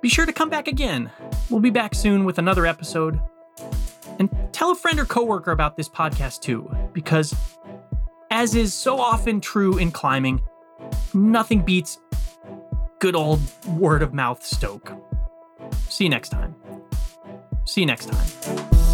be sure to come back again. We'll be back soon with another episode. And tell a friend or coworker about this podcast too, because as is so often true in climbing, nothing beats good old word of mouth stoke. See you next time. See you next time.